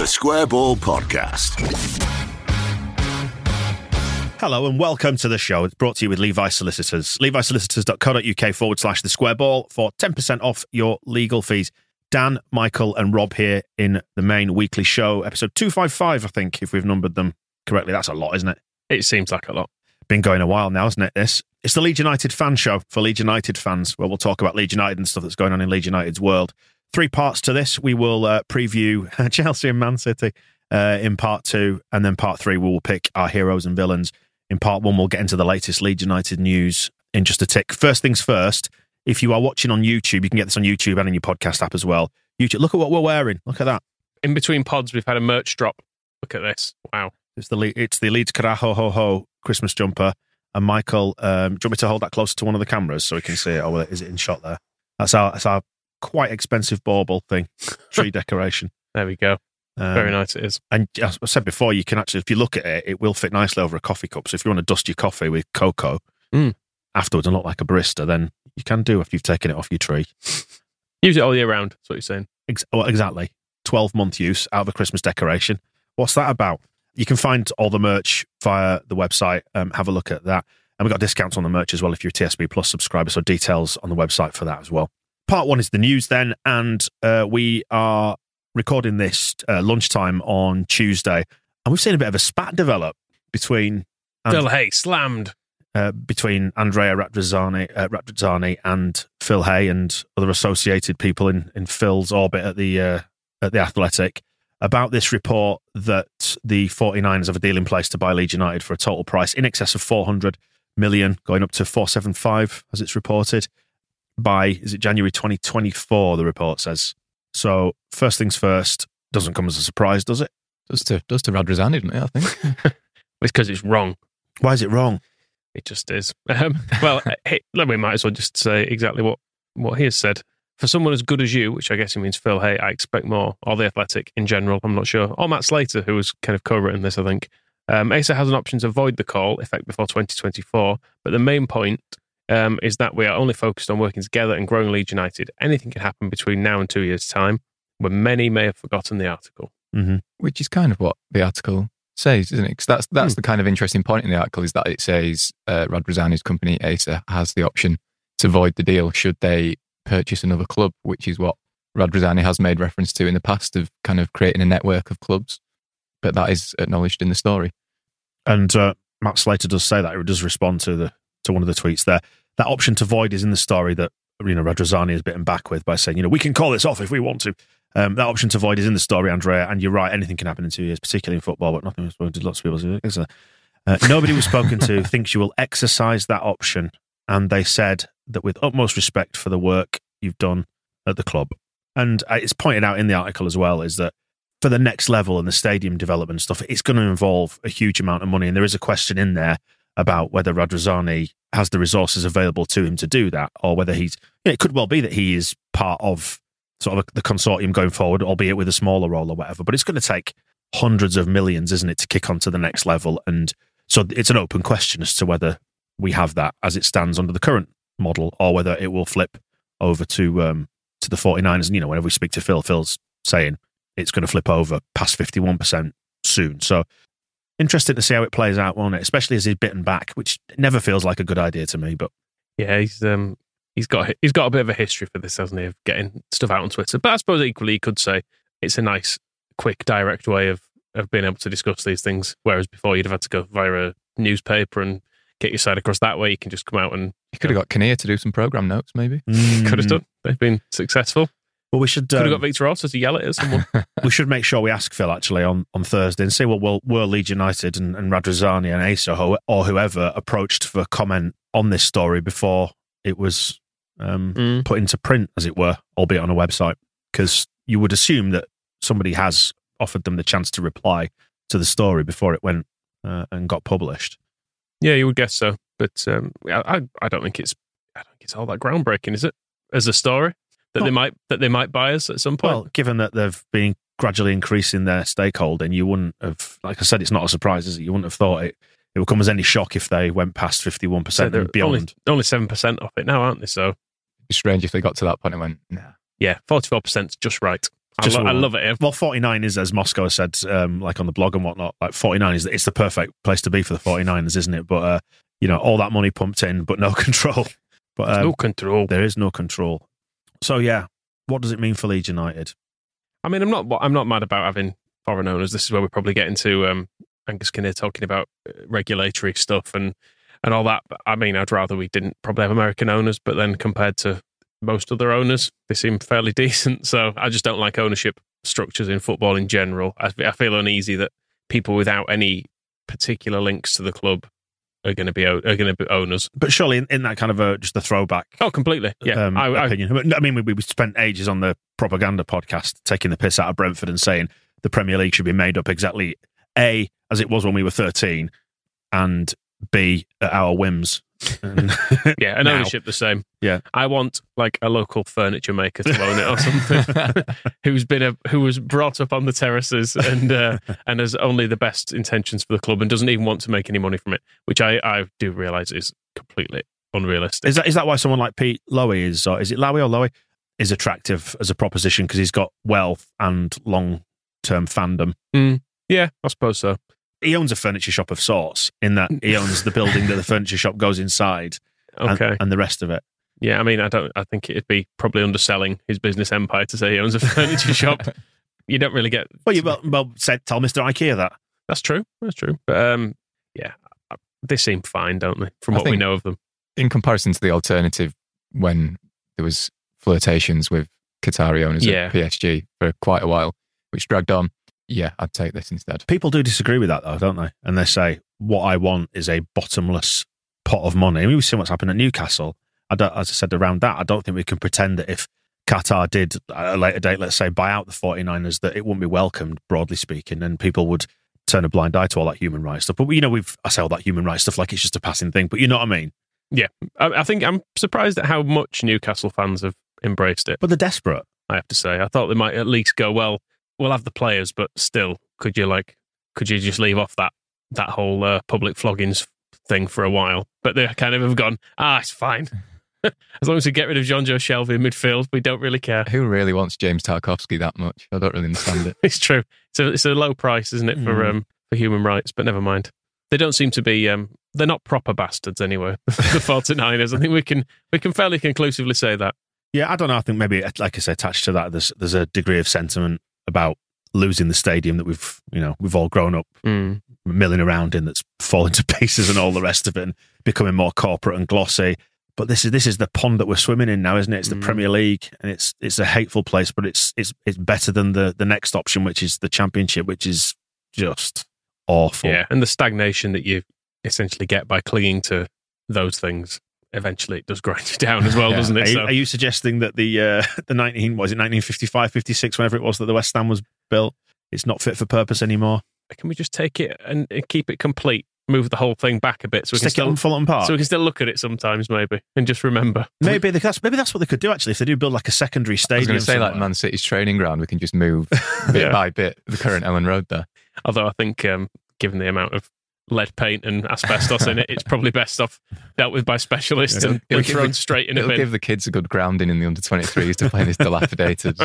The Square Ball Podcast. Hello and welcome to the show. It's brought to you with Levi Solicitors. LeviSolicitors.co.uk forward slash the square ball for 10% off your legal fees. Dan, Michael, and Rob here in the main weekly show, episode 255, I think, if we've numbered them correctly. That's a lot, isn't it? It seems like a lot. Been going a while now, isn't it? This it's the Leeds United fan show for Leeds United fans, where we'll talk about Leeds United and stuff that's going on in Leeds United's world. Three parts to this. We will uh, preview Chelsea and Man City uh, in part two, and then part three we will pick our heroes and villains. In part one, we'll get into the latest Leeds United news in just a tick. First things first. If you are watching on YouTube, you can get this on YouTube and in your podcast app as well. YouTube, look at what we're wearing. Look at that. In between pods, we've had a merch drop. Look at this. Wow. It's the Le- it's the Leeds Carajo Ho Ho Christmas jumper. And Michael, um, do you want me to hold that closer to one of the cameras so we can see it? Or is it in shot there? That's our that's our quite expensive bauble thing, tree decoration. There we go. Um, Very nice it is. And as I said before, you can actually, if you look at it, it will fit nicely over a coffee cup. So if you want to dust your coffee with cocoa Mm. afterwards and look like a barista, then you can do after you've taken it off your tree. Use it all year round. That's what you're saying. Ex- well, exactly. 12 month use out of a Christmas decoration. What's that about? You can find all the merch via the website. Um, have a look at that. And we've got discounts on the merch as well if you're a TSB Plus subscriber. So details on the website for that as well. Part one is the news then. And uh, we are recording this uh, lunchtime on Tuesday. And we've seen a bit of a spat develop between and- Phil Hay slammed. uh, between Andrea Radrizzani, uh, and Phil Hay and other associated people in, in Phil's orbit at the uh, at the Athletic about this report that the 49ers have a deal in place to buy Leeds United for a total price in excess of 400 million, going up to 475 as it's reported by is it January 2024? The report says. So first things first, doesn't come as a surprise, does it? Does to does to Radrizzani, doesn't it? I think. It's because it's wrong. Why is it wrong? It just is. Um, well, hey, let me might as well just say exactly what, what he has said. For someone as good as you, which I guess he means Phil Hay, I expect more, or the Athletic in general, I'm not sure, or Matt Slater, who was kind of co-written this, I think. Um, Aser has an option to void the call, effect before 2024, but the main point um, is that we are only focused on working together and growing Leeds United. Anything can happen between now and two years' time, when many may have forgotten the article. Mm-hmm. Which is kind of what the article says, isn't it? Because that's that's the kind of interesting point in the article is that it says uh, Radrizzani's company Aser has the option to void the deal should they purchase another club, which is what Radrizzani has made reference to in the past of kind of creating a network of clubs. But that is acknowledged in the story. And uh, Matt Slater does say that. He does respond to the to one of the tweets there. That option to void is in the story that you know Radrizzani is bitten back with by saying, you know, we can call this off if we want to. Um, that option to void is in the story, Andrea, and you're right. Anything can happen in two years, particularly in football, but nothing was spoken to. Lots of people. Uh, nobody was spoken to thinks you will exercise that option, and they said that with utmost respect for the work you've done at the club. And uh, it's pointed out in the article as well is that for the next level and the stadium development stuff, it's going to involve a huge amount of money. And there is a question in there about whether Radrizzani has the resources available to him to do that, or whether he's. You know, it could well be that he is part of sort of the consortium going forward, albeit with a smaller role or whatever. But it's going to take hundreds of millions, isn't it, to kick on to the next level? And so it's an open question as to whether we have that as it stands under the current model, or whether it will flip over to um, to the 49ers. And you know, whenever we speak to Phil, Phil's saying it's going to flip over past 51% soon. So interesting to see how it plays out, won't it? Especially as he's bitten back, which never feels like a good idea to me. But Yeah, he's um he's got he's got a bit of a history for this, hasn't he, of getting stuff out on Twitter. But I suppose equally he could say, it's a nice, quick, direct way of of being able to discuss these things. Whereas before, you'd have had to go via a newspaper and get your side across that way. You can just come out and You could have got Kinnear to do some program notes, maybe. could have done. They've been successful. Well, we should Could have um, got Victor Orta to yell at someone. we should make sure we ask Phil actually on, on Thursday and see what will were Leeds United and, and Radrizzani and Aser or, or whoever approached for comment on this story before it was um, Mm. put into print, as it were, albeit on a website. Because you would assume that somebody has offered them the chance to reply to the story before it went uh, and got published. yeah, you would guess so. But um, I, I- I don't think it's I don't think it's all that groundbreaking, is it? As a story that they might that they might buy us at some point. Well, given that they've been gradually increasing their stakeholding, you wouldn't have, like I said, it's not a surprise, is it? You wouldn't have thought it, it would come as any shock if they went past 51% they're and beyond. only only seven percent off it now, aren't they? So It'd be strange if they got to that point and went, nah. yeah, forty four percent just right. I, lo- I love it. Here. Well, 49 is, as Moscow said, um, like on the blog and whatnot, like 49 is it's the perfect place to be for the 49ers, isn't it? But, uh, you know, all that money pumped in, but no control. But There's um, no control. there is no control. So, yeah, what does it mean for Leeds United? I mean, I'm not I'm not mad about having foreign owners. This is where we're probably get into um, Angus Kinnear talking about uh, regulatory stuff and and all that. I mean, I'd rather we didn't probably have American owners, but then compared to most other owners, they seem fairly decent. So I just don't like ownership structures in football in general. I, I feel uneasy that people without any particular links to the club are going to be are going to be owners. But surely in, in that kind of a, just a throwback Oh, completely. Yeah, um, I, I, opinion. But, I mean, we, we spent ages on the propaganda podcast taking the piss out of Brentford and saying the Premier League should be made up exactly A, as it was when we were 13, and B, at our whims. And Yeah, and ownership the same. Yeah. I want like a local furniture maker to own it or something. who's been a who was brought up on the terraces and uh, and has only the best intentions for the club and doesn't even want to make any money from it, which I I do realise is completely unrealistic. Is that is that why someone like Pete Lowy is, or is it Lowy or Lowy, is attractive as a proposition because he's got wealth and long term fandom? yeah, I suppose so. He owns a furniture shop of sorts in that he owns the building that the furniture shop goes inside, and- Okay. and, the rest of it. Yeah, I mean, I don't. I think it'd be probably underselling his business empire to say he owns a furniture shop. You don't really get. Well, you well, well said, tell Mister IKEA that. That's true. That's true. But um, yeah, they seem fine, don't they? From I what we know of them. in comparison to the alternative when there was flirtations with Qatari owners Yeah. at PSG for quite a while, which dragged on. Yeah, I'd take this instead. People do disagree with that though, don't they? And they say what I want is a bottomless pot of money. I mean, we've seen what's happened at Newcastle. I don't, as I said around that, I don't think we can pretend that if Qatar did at a later date, let's say, buy out the 49ers, that it wouldn't be welcomed, broadly speaking, and people would turn a blind eye to all that human rights stuff. But, you know, we've, I say all that human rights stuff like it's just a passing thing, but you know what I mean? Yeah, I, I think I'm surprised at how much Newcastle fans have embraced it. But they're desperate. I have to say, I thought they might at least go well. We'll have the players, but still, could you like, could you just leave off that that whole uh, public floggings thing for a while? But they kind of have gone. Ah, it's fine. as long as we get rid of Jonjo Shelvey in midfield, we don't really care. Who really wants James Tarkowski that much? I don't really understand it. It's true. It's a it's a low price, isn't it, for Mm. um for human rights? But never mind. They don't seem to be. Um, they're not proper bastards anyway. the 49ers. I think we can we can fairly conclusively say that. Yeah, I don't know. I think maybe, like I say, attached to that, there's there's a degree of sentiment about losing the stadium that we've you know we've all grown up Mm. milling around in that's falling to pieces and all the rest of it, and becoming more corporate and glossy. But this is this is the pond that we're swimming in now, isn't it? It's the Mm. Premier League, and it's it's a hateful place, but it's it's it's better than the the next option, which is the Championship, which is just awful. Yeah, and the stagnation that you essentially get by clinging to those things, eventually it does grind you down as well, Yeah. doesn't Are it? you, So, are you suggesting that the uh, the 19 was it 1955 56 whenever it was that the West Ham was built it's not fit for purpose anymore can we just take it and, and keep it complete? Move the whole thing back a bit so we can stick it on still Fulham Park so we can still look at it sometimes, maybe, and just remember. maybe that's maybe that's what they could do actually if they do build like a secondary I was stadium going to say, like. Man City's training ground, we can just move bit Yeah. by bit the current Elland Road there. Although I think, um, given the amount of lead paint and asbestos in it, it's probably best off dealt with by specialists and, It'll and give thrown the- straight in a It'll give the kids a good grounding in the under 23s to play this dilapidated,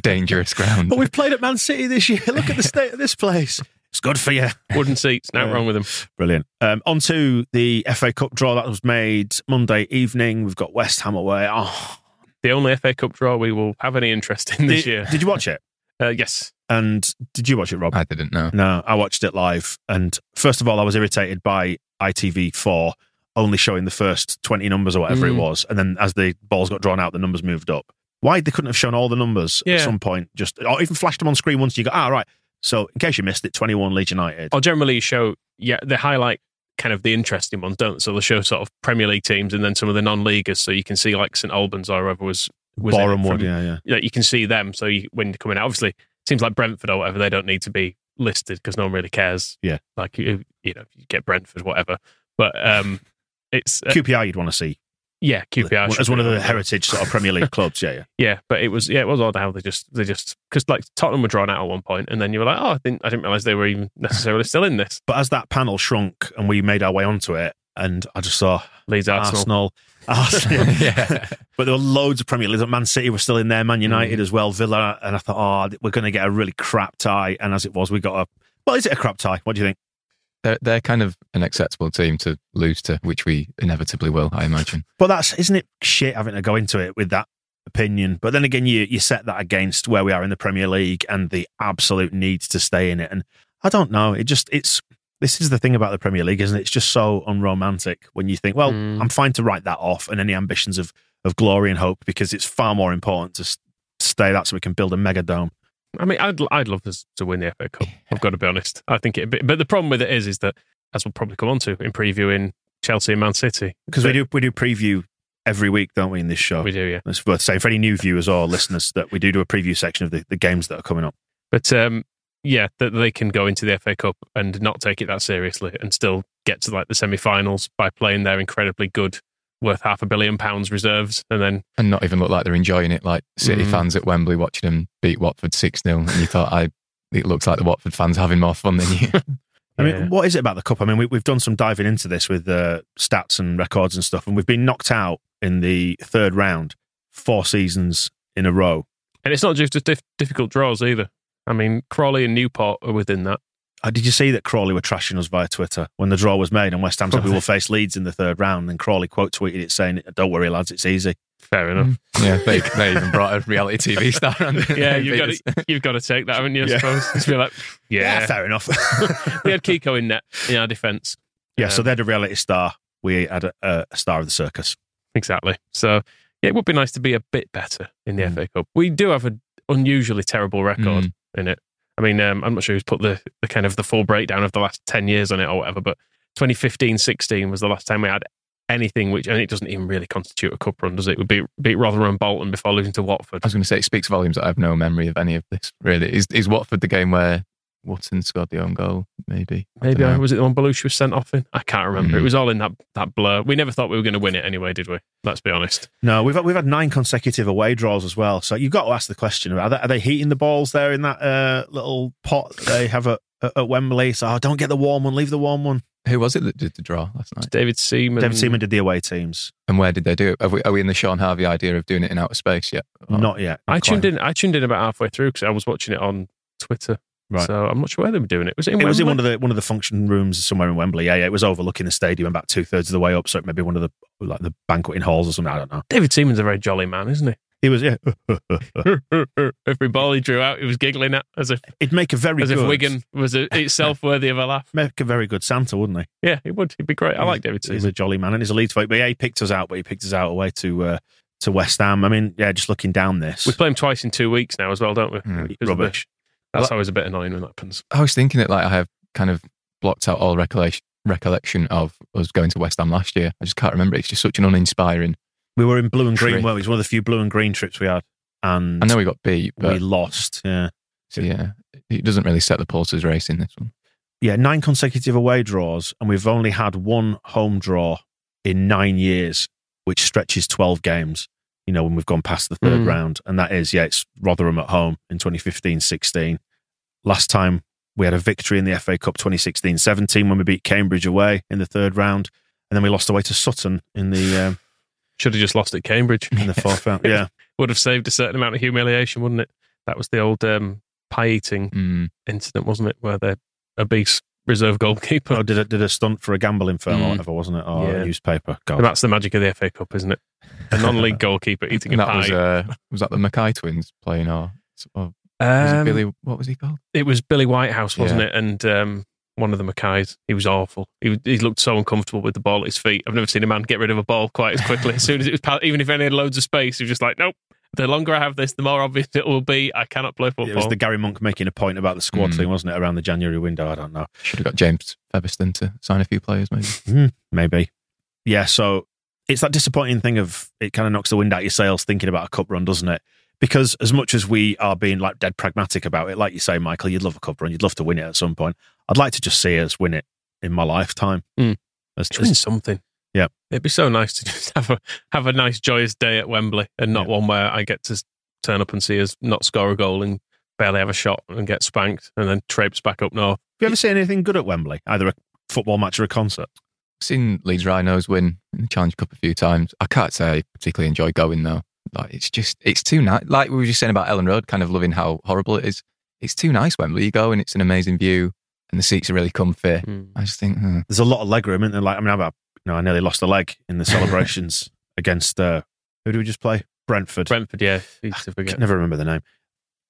dangerous ground. but we've played at Man City this year look at the state of this place it's good for you Wooden seats, now Yeah. wrong with them. brilliant um, on to the FA Cup draw that was made Monday evening we've got West Ham away oh The only FA Cup draw we will have any interest in this did, year. did you watch it Uh, yes. And did you watch it, Rob? I didn't know. No, I watched it live. And first of all, I was irritated by ITV4 only showing the first 20 numbers or whatever it Mm. was. And then as the balls got drawn out, the numbers moved up. Why they couldn't have shown all the numbers Yeah. at some point? Just or even flashed them on screen once you go, ah, right. So in case you missed it, 21 Leeds United. Or generally show, yeah, they highlight kind of the interesting ones, don't? So they show sort of Premier League teams and then some of the non-leaguers. So you can see like St Albans or whoever was, was in Boreham Wood, from- yeah, yeah. yeah, you can see them. So you, when you're coming out, obviously, it seems like Brentford or whatever, they don't need to be listed because no one really cares. Yeah. Like, you, you know, you get Brentford, whatever. But um, it's, uh, QPR you'd want to see yeah, QPR. as one of the heritage sort of Premier League clubs. Yeah, yeah. Yeah, but it was, yeah, it was odd how they just, they just, because like Tottenham were drawn out at one point and then you were like, oh, I didn't, I didn't realize they were even necessarily still in this. But as that panel shrunk and we made our way onto it, and I just saw Leeds Arsenal. Arsenal. Arsenal. yeah. But there were loads of Premier League. Man City were still in there, Man United Mm. as well, Villa. And I thought, oh, we're going to get a really crap tie. And as it was, we got a. Well, is it a crap tie? What do you think? They're, they're kind of an acceptable team to lose to, which we inevitably will, I imagine. But that's isn't it shit having to go into it with that opinion. But then again, you you set that against where we are in the Premier League and the absolute need to stay in it. And I don't know. It just it's this is the thing about the Premier League, isn't it? It's just so unromantic when you think, well, Mm. I'm fine to write that off and any ambitions of of glory and hope because it's far more important to stay that so we can build a mega dome. I mean, I'd I'd love us to win the FA Cup. I've got to be honest. I think it, but but the problem with it is, is that as we'll probably come on to in previewing Chelsea and Man City, Because we do we do preview every week, don't we, in this show? we do, yeah. It's worth saying for any new viewers or listeners that we do do a preview section of the, the games that are coming up. But um, yeah, that they can go into the FA Cup and not take it that seriously and still get to like the semi-finals by playing their incredibly good, worth half a billion pounds reserves, and then And not even look like they're enjoying it, like City Mm. fans at Wembley watching them beat Watford 6 0. And you thought, I, it looks like the Watford fans having more fun than you. I mean, Yeah. what is it about the cup? I mean, we, we've done some diving into this with uh, stats and records and stuff, and we've been knocked out in the third round four seasons in a row. and it's not just just dif- difficult draws either. I mean, Crawley and Newport are within that. Uh, did you see that Crawley were trashing us via Twitter when the draw was made and West Ham said we will face Leeds in the third round? And Crawley quote tweeted it saying, "Don't worry, lads, it's easy." Fair enough. yeah, they, they even brought a reality TV star on. Yeah, you've got to you've got to take that, haven't you? I Yeah. suppose. Just be like, yeah. fair enough. we had Kiko in net in our defence. yeah, so Um, they had a reality star. We had a, a star of the circus. Exactly. So yeah, it would be nice to be a bit better in the Mm. FA Cup. We do have an unusually terrible record Mm. In it. I mean, um, I'm not sure who's put the, the kind of the full breakdown of the last 10 years on it or whatever, but 2015 16 was the last time we had anything which, and it doesn't even really constitute a cup run, does it? We beat, beat Rotherham Bolton before losing to Watford. I was going to say, it speaks volumes that I have no memory of any of this, really. Is, is Watford the game where Watson scored the own goal, maybe? Maybe I, dunno. was it the one Bellusci was sent off in? I can't remember. It was all in that, that blur. We never thought we were going to win it anyway, did we? Let's be honest. No, we've had, we've had nine consecutive away draws as well. So you've got to ask the question: Are they, are they heating the balls there in that uh, little pot they have at, at Wembley? So oh, don't get the warm one, leave the warm one. Who was it that did the draw last night? David Seaman. David Seaman did the away teams. And where did they do it? Are we, are we in the Sean Harvey idea of doing it in outer space yet? Or- Not yet. I Not tuned in. I tuned in about halfway through because I was watching it on Twitter. Right. So I'm not sure where they were doing it. Was it in It was in one of the one of the function rooms somewhere in Wembley. Yeah, yeah. It was overlooking the stadium about two thirds of the way up. So maybe one of the like the banqueting halls or something. I don't know. David Seaman's a very jolly man, isn't He He was yeah. Every ball he drew out, he was giggling at as if it'd make a very as good if Wigan was a, itself worthy of a laugh. make a very good Santa, wouldn't he? Yeah, he would. He'd be great. I like David He's a jolly man and he's a lead vote. But yeah, he picked us out, but he picked us out away to uh, to West Ham. I mean, yeah, just looking down this. We play him twice in two weeks now as well, don't we? Mm, Because of the- rubbish. That's always a bit annoying when that happens. I was thinking that like I have kind of blocked out all recollection recollection of us going to West Ham last year. I just can't remember. It's just such an uninspiring. We were in blue and green. Trip. Well, it was one of the few blue and green trips we had, and I know we got beat, but we lost. Yeah, so yeah, it doesn't really set the pulses race in this one. yeah, nine consecutive away draws, and we've only had one home draw in nine years, which stretches twelve games. You know, when we've gone past the third Mm. round, and that is yeah, it's Rotherham at home in 2015-16. Last time we had a victory in the FA Cup 2016-17 when we beat Cambridge away in the third round, and then we lost away to Sutton in the um, Should have just lost at Cambridge. in the fourth round. Yeah, Would have saved a certain amount of humiliation, wouldn't it? That was the old um, pie eating Mm. incident, wasn't it? Where the obese reserve goalkeeper. oh, did a, did a stunt for a gambling firm or Mm. whatever, wasn't it? Or Yeah. a newspaper. God. And that's the magic of the FA Cup, isn't it? A non-league goalkeeper eating a that pie. was uh, was that the Mackay twins playing or, or Was it Um, Billy, what was he called? It was Billy Whitehouse, wasn't Yeah. it? And um, one of the Mackays. He was awful. He, he looked so uncomfortable with the ball at his feet. I've never seen a man get rid of a ball quite as quickly. as soon as it was, even if any had loads of space, he was just like, nope. The longer I have this, the more obvious it will be. I cannot play football. It was the Gary Monk making a point about the squad Mm. thing, wasn't it? Around the January window, I don't know. Should have got James Featherstone to sign a few players, maybe. Hmm, maybe. Yeah, so it's that disappointing thing of it kind of knocks the wind out your sails thinking about a cup run, doesn't it? Because as much as we are being like dead pragmatic about it, like you say, Michael, you'd love a cup run, you'd love to win it at some point. I'd like to just see us win it in my lifetime. Hmm. As- Just win as- something. Yeah. It'd be so nice to just have a have a nice joyous day at Wembley and not Yeah. one where I get to turn up and see us not score a goal and barely have a shot and get spanked and then traipse back up north. Have you ever seen anything good at Wembley? Either a football match or a concert? seen Leeds Rhinos win in the Challenge Cup a few times. I can't say I particularly enjoy going though. Like it's just it's too nice. Like we were just saying about Elland Road, kind of loving how horrible it is. It's too nice Wembley. You go and it's an amazing view, and the seats are really comfy. Hmm. I just think hmm. There's a lot of leg room, isn't there? Like, I mean, I've, you know, I nearly lost a leg in the celebrations against, uh, who do we just play? Brentford. Brentford, yeah, I can never remember the name.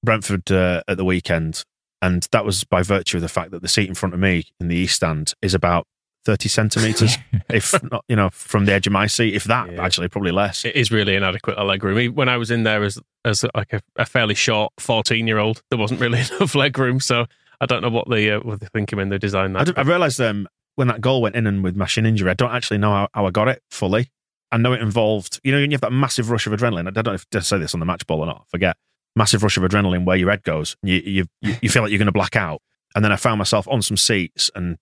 Brentford uh, at the weekend, and that was by virtue of the fact that the seat in front of me in the east stand is about thirty centimeters, if not, you know, from the edge of my seat. If that, Yeah. actually, probably less. It is really inadequate a leg room. When I was in there as as like a, a fairly short fourteen year old, there wasn't really enough leg room. So I don't know what they uh, what they're thinking when they designed that I, I realised um, when that goal went in and with my shin injury, I don't actually know how, how I got it fully. I know it involved, you know, when you have that massive rush of adrenaline. I don't know if to say this on the match ball or not. I forget. Massive rush of adrenaline where your head goes. You, you, you, feel like you're going to black out. And then I found myself on some seats and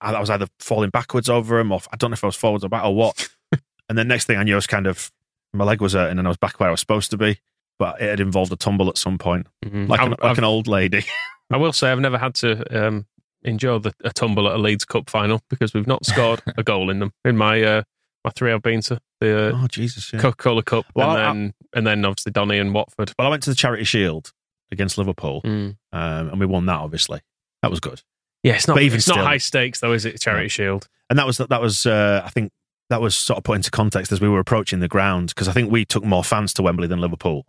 I, I was either falling backwards over them or I don't know if I was forwards or back or what. and then next thing I knew, I was kind of, my leg was hurting and I was back where I was supposed to be. But it had involved a tumble at some point, Mhm. like, an, like an old lady. I will say I've never had to um, enjoy the, a tumble at a Leeds Cup final because we've not scored a goal in them in my uh, my three I've been to the uh, oh, Jesus. Yeah. Coca Cola Cup Well, and I- then and then obviously Donny and Watford. Well, I went to the Charity Shield against Liverpool Mm. um, and we won that, obviously. That was good. Yeah, it's not But even it's still- not high stakes though, is it? Charity. Shield. and that was that was uh, I think that was sort of put into context as we were approaching the ground because I think we took more fans to Wembley than Liverpool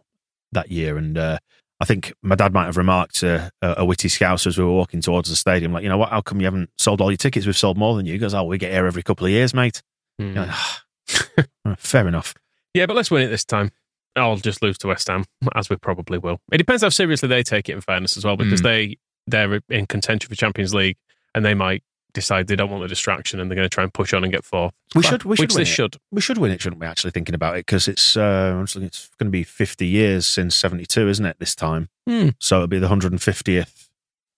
that year, and uh, I think my dad might have remarked to a, a witty scouser as we were walking towards the stadium, like, you know what? How come you haven't sold all your tickets? We've sold more than you. He goes, oh, we get here every couple of years, mate. Mm. Like, "Ah, fair enough. Yeah, but let's win it this time. I'll just lose to West Ham, as we probably will. It depends how seriously they take it. In fairness, as well, because Mm. they they're in contention for Champions League, and they might decide they don't want the distraction, and they're going to try and push on and get fourth. We should, we should which win they it. should. We should win it, shouldn't we? Actually, thinking about it because it's uh, I'm just looking, it's going to be 50 years since 72, isn't it? This time, Hmm. so it'll be the 150th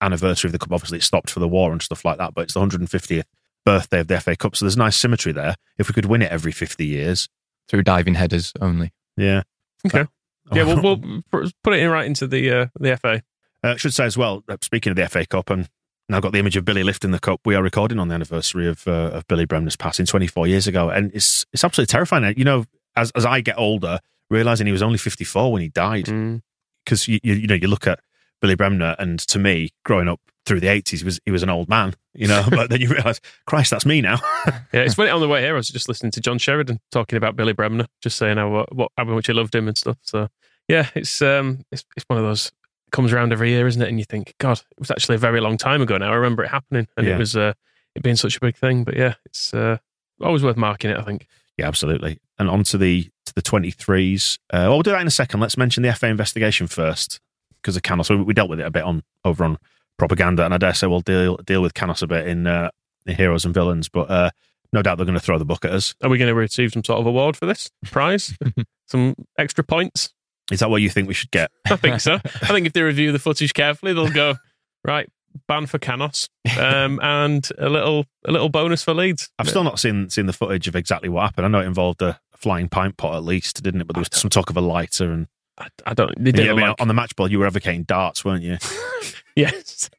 anniversary of the cup. Obviously, it stopped for the war and stuff like that, but it's the 150th birthday of the FA Cup. So there's nice symmetry there. If we could win it every 50 years, through diving headers only. yeah. Okay. Yeah, we'll, we'll put it in right into the uh, the FA. Uh, I should say as well, uh, speaking of the FA Cup, and now got the image of Billy lifting the cup. We are recording on the anniversary of uh, of Billy Bremner's passing 24 years ago, and it's it's absolutely terrifying. You know, as as I get older, realizing he was only 54 when he died, Mm. because you, you you know you look at Billy Bremner, and to me, growing up through the 80s, he was he was an old man, you know. but then you realize, Christ, that's me now. Yeah, it's funny. On the way here, I was just listening to John Sheridan talking about Billy Bremner, just saying how what, what how much he loved him and stuff. So yeah, it's um it's it's one of those comes around every year, isn't it? And you think, God, it was actually a very long time ago now. I remember it happening, and Yeah. it was uh it being such a big thing. But yeah, it's uh always worth marking it. I think. Yeah, absolutely. And on to the to the twenty threes. Uh, well, we'll do that in a second. Let's mention the FA investigation first because of Canos. We, we dealt with it a bit on over on propaganda, and I dare say we'll deal deal with Canos a bit in, uh, in Heroes and Villains. But uh, no doubt they're going to throw the book at us. Are we going to receive some sort of award for this prize? some extra points? Is that what you think we should get? I think so. I think if they review the footage carefully, they'll go right ban for Canos um, and a little a little bonus for Leeds. I've still not seen seen the footage of exactly what happened. I know it involved a flying pint pot at least, didn't it? But there was some talk of a lighter and. I, I don't. They did Yeah, I mean, like, on the match ball, you were advocating darts, weren't you? yes,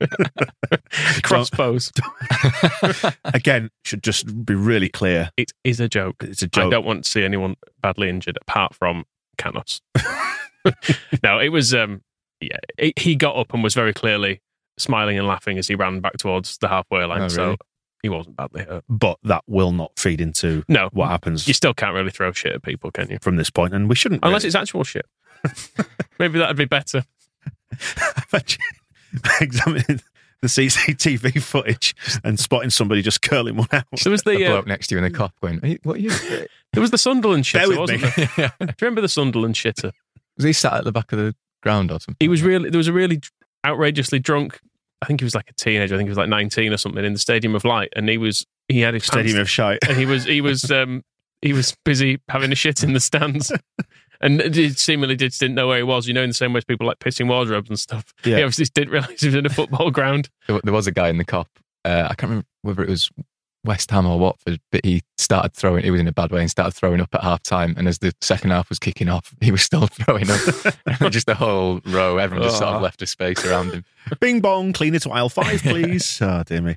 crossbows. Again, should just be really clear. It is a joke. It's a joke. I don't want to see anyone badly injured apart from Canos. no, it was. Um, yeah, it, he got up and was very clearly smiling and laughing as he ran back towards the halfway line. Oh, So he wasn't badly hurt. But that will not feed into No, what happens you still can't really throw shit at people, can you? from this point, and we shouldn't. Unless really. it's actual shit. Maybe that'd be better. Imagine examining the CCTV footage and spotting somebody just curling one out. There was A the uh, bloke next to you in the Kop going, "Are you- "What are you?" there was the Sunderland shitter, wasn't me. there? Do you remember the Sunderland shitter? Was he sat at the back of the ground or something? He was really there was a really outrageously drunk. I think he was like a teenager. I think he was like nineteen or something in the Stadium of Light, and he was he had his Stadium pants, of shite. and he was he was um he was busy having a shit in the stands. And it seemingly did, didn't know where he was, you know, in the same way as people like pissing wardrobes and stuff. Yeah. He obviously didn't realise he was in a football ground. There, there was a guy in the Kop. Uh, I can't remember whether it was West Ham or Watford, but he started throwing. He was in a bad way and started throwing up at half time. And as the second half was kicking off, he was still throwing up. just the whole row. Everyone just sort Oh. of left a space around him. Bing bong, clean it to aisle five, please. oh, dear me.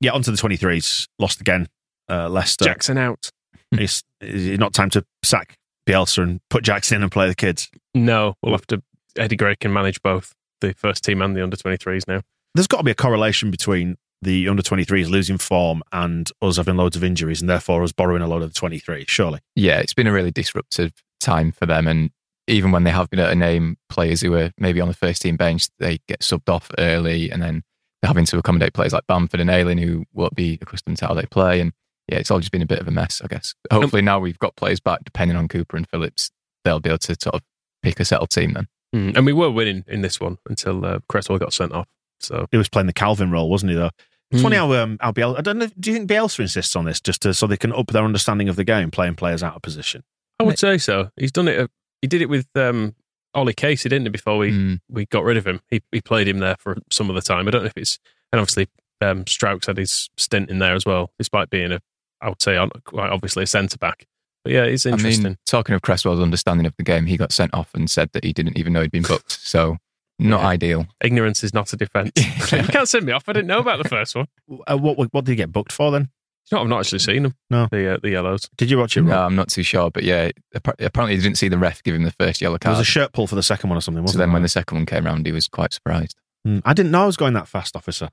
Yeah, onto the 23s. Lost again. Uh, Leicester. Jackson out. It's, it's not time to sack Bielsa and put Jackson in and play the kids. No, we'll have to. Eddie Gray can manage both the first team and the under 23s now. There's got to be a correlation between the under 23s losing form and us having loads of injuries and therefore us borrowing a load of the 23, surely. Yeah, it's been a really disruptive time for them. And even when they have been able to name players who were maybe on the first team bench, they get subbed off early and then they're having to accommodate players like Bamford and Ayling who won't be accustomed to how they play. And yeah, it's all just been a bit of a mess, I guess. Hopefully now we've got players back, depending on Cooper and Phillips, they'll be able to sort of pick a settled team then. Mm. And we were winning in this one until uh, Cresswell got sent off. So He was playing the Kalvin role, wasn't he, though? It's Mm. funny how, um, how Bielsa, I don't know, do you think Bielsa insists on this just to, so they can up their understanding of the game, playing players out of position? I would say so. He's done it. uh, He did it with um, Ollie Casey, didn't he? Before we Mm. we got rid of him, he he played him there for some of the time. I don't know if it's and obviously um, Struijk's had his stint in there as well, despite being a I would say quite obviously a centre back. But yeah, it's interesting. I mean, talking of Cresswell's understanding of the game, he got sent off and said that he didn't even know he'd been booked. So not Yeah. ideal. Ignorance is not a defence. you can't send me off. I didn't know about the first one. Uh, what, what what did he get booked for then? You know, I've not actually seen them. No. the uh, the yellows. Did you watch it? No, I'm not too sure, but yeah, apparently he didn't see the ref give him the first yellow card. There was a shirt pull for the second one or something, so wasn't then there? when the second one came round, he was quite surprised. Mm, I didn't know I was going that fast, officer.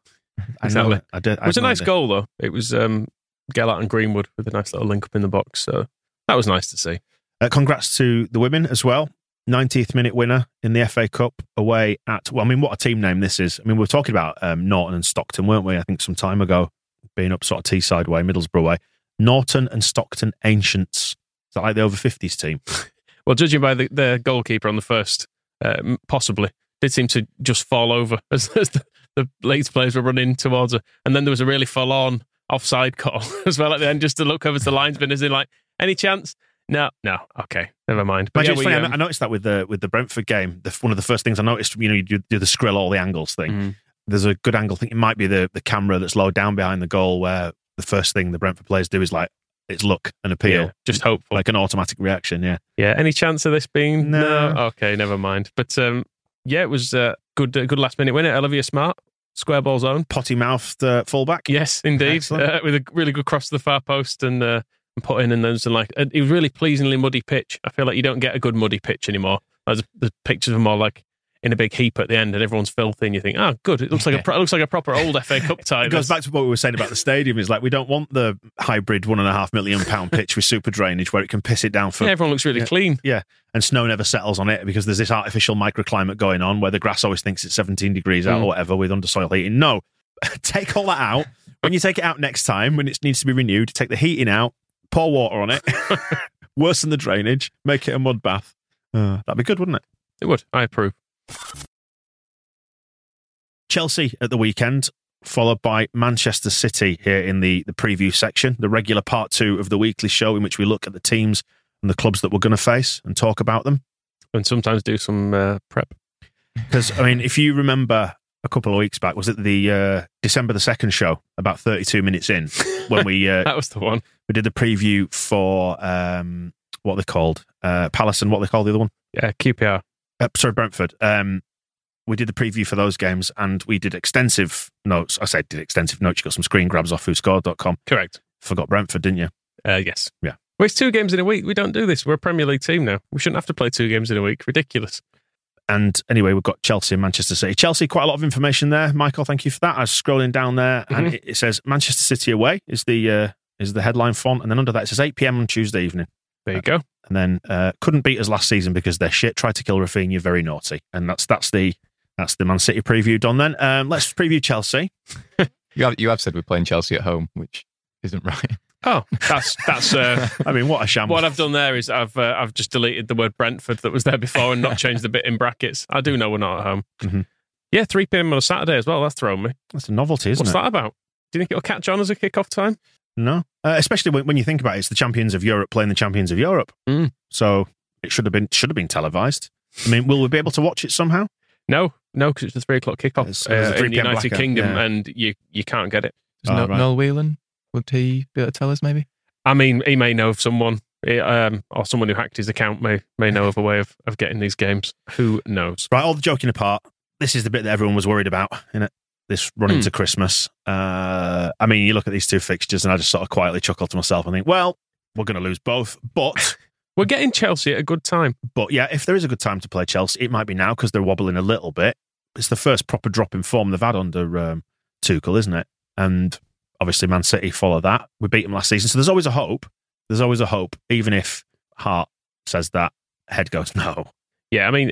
I know it. I did. I It was a nice idea. goal though. It was um, Gelhardt and Greenwood with a nice little link up in the box. So that was nice to see. Uh, congrats to the women as well. 90th minute winner in the FA Cup away at, well, I mean, what a team name this is. I mean, we were talking about um, Norton and Stockton, weren't we? I think some time ago, being up sort of Teesside way, Middlesbrough way. Norton and Stockton Ancients. Is that like the over 50s team? Well, judging by the, the goalkeeper on the first, um, possibly did seem to just fall over as, as the, the players were running towards her, and then there was a really full on offside call as well at the end, just to look over to the linesman as in like, any chance? No, no, okay, never mind. But yeah, it's we, funny, I- um, I noticed that with the with the Brentford game. The, one of the first things I noticed, you know, you do, do the skrill all the angles thing. Mhm. There's a good angle. I think it might be the the camera that's low down behind the goal, where the first thing the Brentford players do is like it's look and appeal, yeah, just hopeful. like an automatic reaction. Yeah, Yeah, any chance of this being No. Okay, never mind. But um, yeah, it was uh, good. Uh, good last minute winner. Olivia Smart, square ball zone. potty mouthed uh, fullback. Yes, indeed, uh, with a really good cross to the far post and, uh, and put in, and some like it was really pleasingly muddy pitch. I feel like you don't get a good muddy pitch anymore. There's, there's pictures of them all like in a big heap at the end, and everyone's filthy, and you think, oh, good. It looks like a pro- it looks like a proper old FA Cup tie. It goes back to what we were saying about the stadium. Is like we don't want the hybrid one and a half million pound pitch with super drainage where it can piss it down for Yeah, everyone looks really Yeah. clean. Yeah, and snow never settles on it because there's this artificial microclimate going on where the grass always thinks it's 17 degrees out Mm. or whatever with undersoil heating. No, take all that out. When you take it out next time, when it needs to be renewed, take the heating out, pour water on it, worsen the drainage, make it a mud bath. Uh, that'd be good, wouldn't it? It would. I approve. Chelsea at the weekend, followed by Manchester City here in the, the preview section, the regular part two of the weekly show in which we look at the teams and the clubs that we're going to face and talk about them. And sometimes do some uh, prep. Because I mean, if you remember a couple of weeks back, was it the uh, December the second show? About thirty-two minutes in, when we uh, That was the one. We did the preview for um, what they called uh, Palace and what they call the other one. Yeah, QPR. Uh, sorry, Brentford. Um, we did the preview for those games, and we did extensive notes. I said did extensive notes. You got some screen grabs off whoscored.com. Correct. Forgot Brentford, didn't you? Uh, yes. Yeah. Well, it's two games in a week. We don't do this. We're a Premier League team now. We shouldn't have to play two games in a week. Ridiculous. And anyway, we've got Chelsea and Manchester City. Chelsea, quite a lot of information there. Michael, thank you for that. I was scrolling down there, and Mhm. it, it says Manchester City away is the uh, is the headline font, and then under that it says 8 p.m. on Tuesday evening. There you go. And then uh, couldn't beat us last season because they're shit. Tried to kill Raphinha, very naughty, and that's that's the That's the Man City preview done then. Um, let's preview Chelsea. You have, you have said we're playing Chelsea at home, which isn't right. Oh, that's that's. Uh, I mean, what a shambles. what I've done there is I've uh, I've just deleted the word Brentford that was there before and not changed the bit in brackets. I do know we're not at home. Mhm. Yeah, three pm on a Saturday as well. That's thrown me. That's a novelty, isn't What's it? What's that about? Do you think it'll catch on as a kick-off time? No, uh, especially when, when you think about it, it's the champions of Europe playing the champions of Europe. Mm. So it should have been should have been televised. I mean, will we be able to watch it somehow? No, no, because it's a three o'clock kickoff It's- there's a uh, in the United blackout, Kingdom, yeah. and you you can't get it. Does Oh, Noel, right. Noel Whelan, would he be able to tell us maybe? I mean, he may know of someone, um, or someone who hacked his account may may know of a way of, of getting these games. Who knows? Right, all the joking apart, this is the bit that everyone was worried about in it. This run Hmm. into Christmas. Uh, I mean, you look at these two fixtures, and I just sort of quietly chuckle to myself and think, well, we're going to lose both, but We're getting Chelsea at a good time. but yeah, if there is a good time to play Chelsea, it might be now because they're wobbling a little bit. It's the first proper drop in form they've had under um, Tuchel, isn't it? And obviously, Man City follow that. We beat them last season, so there's always a hope. There's always a hope, even if Hart says that, head goes no. Yeah, I mean,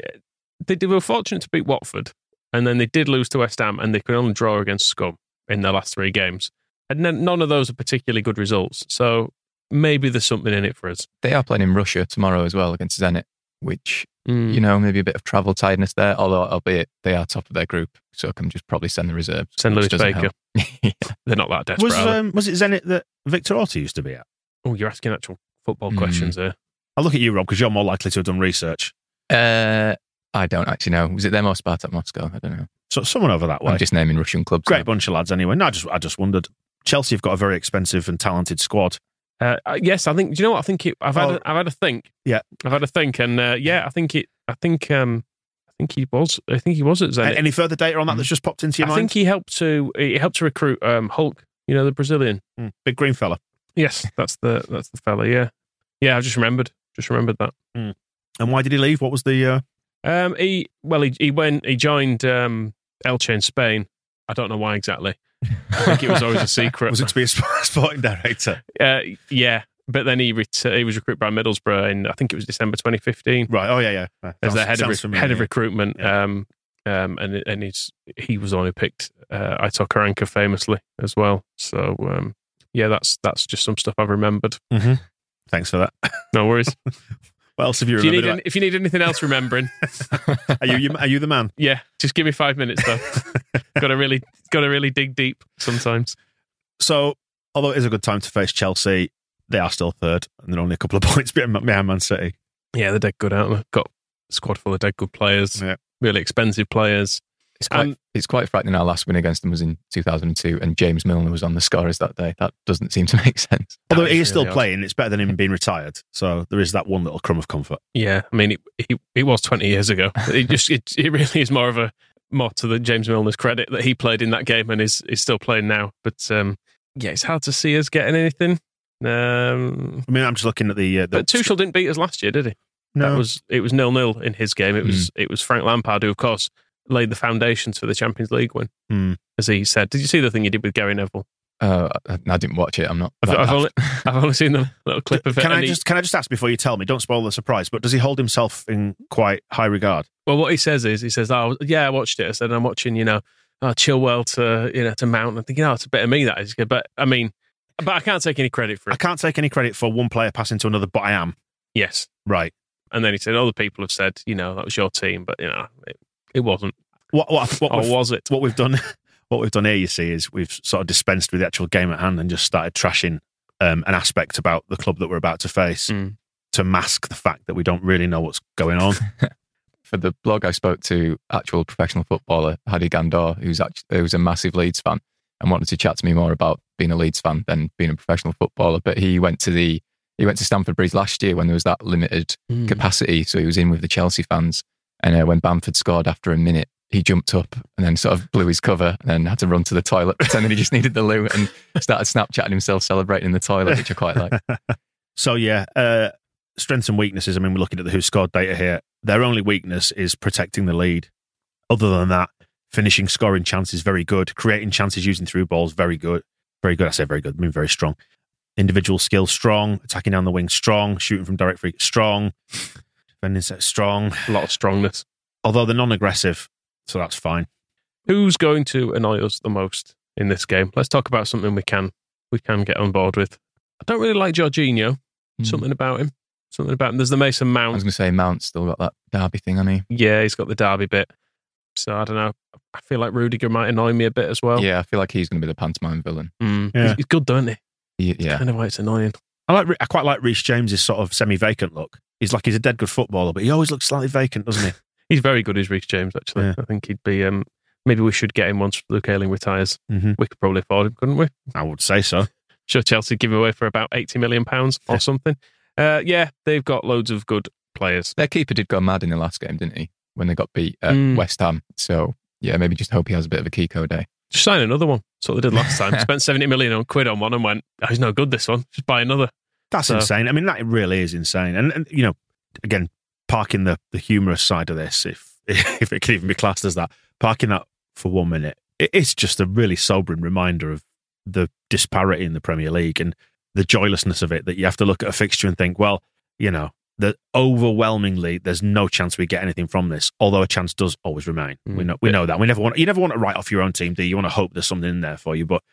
they, they were fortunate to beat Watford, and then they did lose to West Ham, and they could only draw against Scum in their last three games. And none none of those are particularly good results. So maybe there's something in it for us. They are playing in Russia tomorrow as well against Zenit, which, Mm. you know, maybe a bit of travel tiredness there, although albeit they are top of their group, so I can just probably send the reserves. Send which Lewis Baker. yeah. They're not that desperate. Was um, was it Zenit that Victor Orta used to be at? oh, you're asking actual football Mm. questions there. I'll look at you, Rob, because you're more likely to have done research. Uh, I don't actually know. Was it them or Spartak Moscow? I don't know. So someone over that way. I'm just naming Russian clubs. Great now. bunch of lads, anyway. No, I just I just wondered. Chelsea have got a very expensive and talented squad. Uh, uh, yes, I think. Do you know what? I think it, I've had. Oh. A, I've had a think. Yeah. I've had a think, and uh, yeah, I think it. I think. Um, I think he was. I think he was at Zenit. Any further data on that that's just popped into your I mind? I think he helped to. He helped to recruit um, Hulk. You know the Brazilian. Hmm, Big green fella. Yes, that's the that's the fella. Yeah, yeah. I just remembered. Just remembered that. And why did he leave? What was the? Uh, Um, he well, he he went. He joined um, Elche in Spain. I don't know why exactly. I think it was always a secret. was it to be a sp- sporting director? Uh, yeah, but then he ret- he was recruited by Middlesbrough in I think it was December 2015 Right. Oh yeah, yeah. As the head of re- familiar, head of recruitment. Yeah. Um, um, and and he's he was the one who picked uh, Aitor Karanka famously as well. So um, yeah, that's that's just some stuff I've remembered. Thanks for that. No worries. What else have you if you need any, if you need anything else remembering, are you you- are you the man? yeah, just give me five minutes though. got to really got to really dig deep sometimes. So, although it is a good time to face Chelsea, they are still third, and they're only a couple of points behind behind Man City. Yeah, they're dead good, aren't they? Got a squad full of dead good players, Yeah. really expensive players. It's quite, Um, it's quite frightening. Our last win against them was in 2002, and James Milner was on the scorers that day. That doesn't seem to make sense. Although he is is still really odd. playing, it's better than him being retired. So there is that one little crumb of comfort. Yeah, I mean, it, it, it was 20 years ago. It just it, it really is more of a more to the James Milner's credit that he played in that game and is is still playing now. But um, yeah, it's hard to see us getting anything. Um, I mean, I'm just looking at the. Uh, the but Tuchel didn't beat us last year, did he? no, That was it was nil nil in his game. It was it was Frank Lampard who, of course, laid the foundations for the Champions League win, Hmm. as he said. Did you see the thing he did with Gary Neville? Uh, I, didn't watch it. I'm not. I've, I've only I've only seen the little clip of it. Can I and he- just can I just ask before you tell me? Don't spoil the surprise. But does he hold himself in quite high regard? Well, what he says is, he says, "Oh, yeah, I watched it." I said, "I'm watching, you know, oh, Chilwell to you know to Mount." I'm thinking, "Oh, it's a bit of me that is." good." But I mean, but I can't take any credit for I can't take any credit for one player passing to another, but I am Yes, right. and then he said, "Other people have said, you know, that was your team, but you know, it, it wasn't, What what what, or was it?" what we've done? What we've done here, you see, is we've sort of dispensed with the actual game at hand and just started trashing um, an aspect about the club that we're about to face Mm. to mask the fact that we don't really know what's going on. for the blog, I spoke to actual professional footballer Hadi Gandor, who's actually who's a massive Leeds fan and wanted to chat to me more about being a Leeds fan than being a professional footballer. But he went to the he went to Stamford Bridge last year when there was that limited Mm. capacity, so he was in with the Chelsea fans. And uh, when Bamford scored after a minute, he jumped up and then sort of blew his cover and then had to run to the toilet, pretending he just needed the loo, and started Snapchatting himself celebrating in the toilet, which I quite like. So yeah, uh, strengths and weaknesses. I mean, we're looking at the who scored data here. Their only weakness is protecting the lead. Other than that, finishing scoring chances very good. Creating chances using through balls very good. Very good. I say very good. I mean very strong. Individual skill strong. Attacking down the wing strong. Shooting from direct free strong. Defending set strong. A lot of strongness. Although they're non-aggressive, so that's fine. Who's going to annoy us the most in this game? Let's talk about something we can we can get on board with. I don't really like Jorginho. Something about him. Something about him. There's the Mason Mount. I Mount. was going to say Mount's still got that derby thing, on he? Yeah, he's got the derby bit. So I don't know. I feel like Rudiger might annoy me a bit as well. Yeah, I feel like he's going to be the pantomime villain. Mm. Yeah. He's, he's good, don't he? He- yeah. Kind of why it's annoying. I like. I quite like Reece James's sort of semi-vacant look. He's like he's a dead good footballer, but he always looks slightly vacant, doesn't he? He's very good as Reece James, actually. Yeah. I think he'd be. Um, maybe we should get him once Luke Ayling retires. Mm-hmm. We could probably afford him, couldn't we? I would say so. Sure, Chelsea give him away for about eighty million pounds or something. Uh, yeah, they've got loads of good players. Their keeper did go mad in the last game, didn't he? When they got beat at Mm. West Ham. So, yeah, maybe just hope he has a bit of a Kiko day. Just sign another one. That's what they did last time. Spent seventy million on quid on one and went, oh, "He's no good. This one. Just buy another." That's So- insane. I mean, that really is insane. And, and you know, again, parking the the humorous side of this, if if it can even be classed as that, parking that for one minute, it, it's just a really sobering reminder of the disparity in the Premier League and the joylessness of it. That you have to look at a fixture and think, well, you know, that overwhelmingly there's no chance we get anything from this. Although a chance does always remain. We Mm. know we know that. We never want you never want to write off your own team. Do you? You want to hope there's something in there for you, but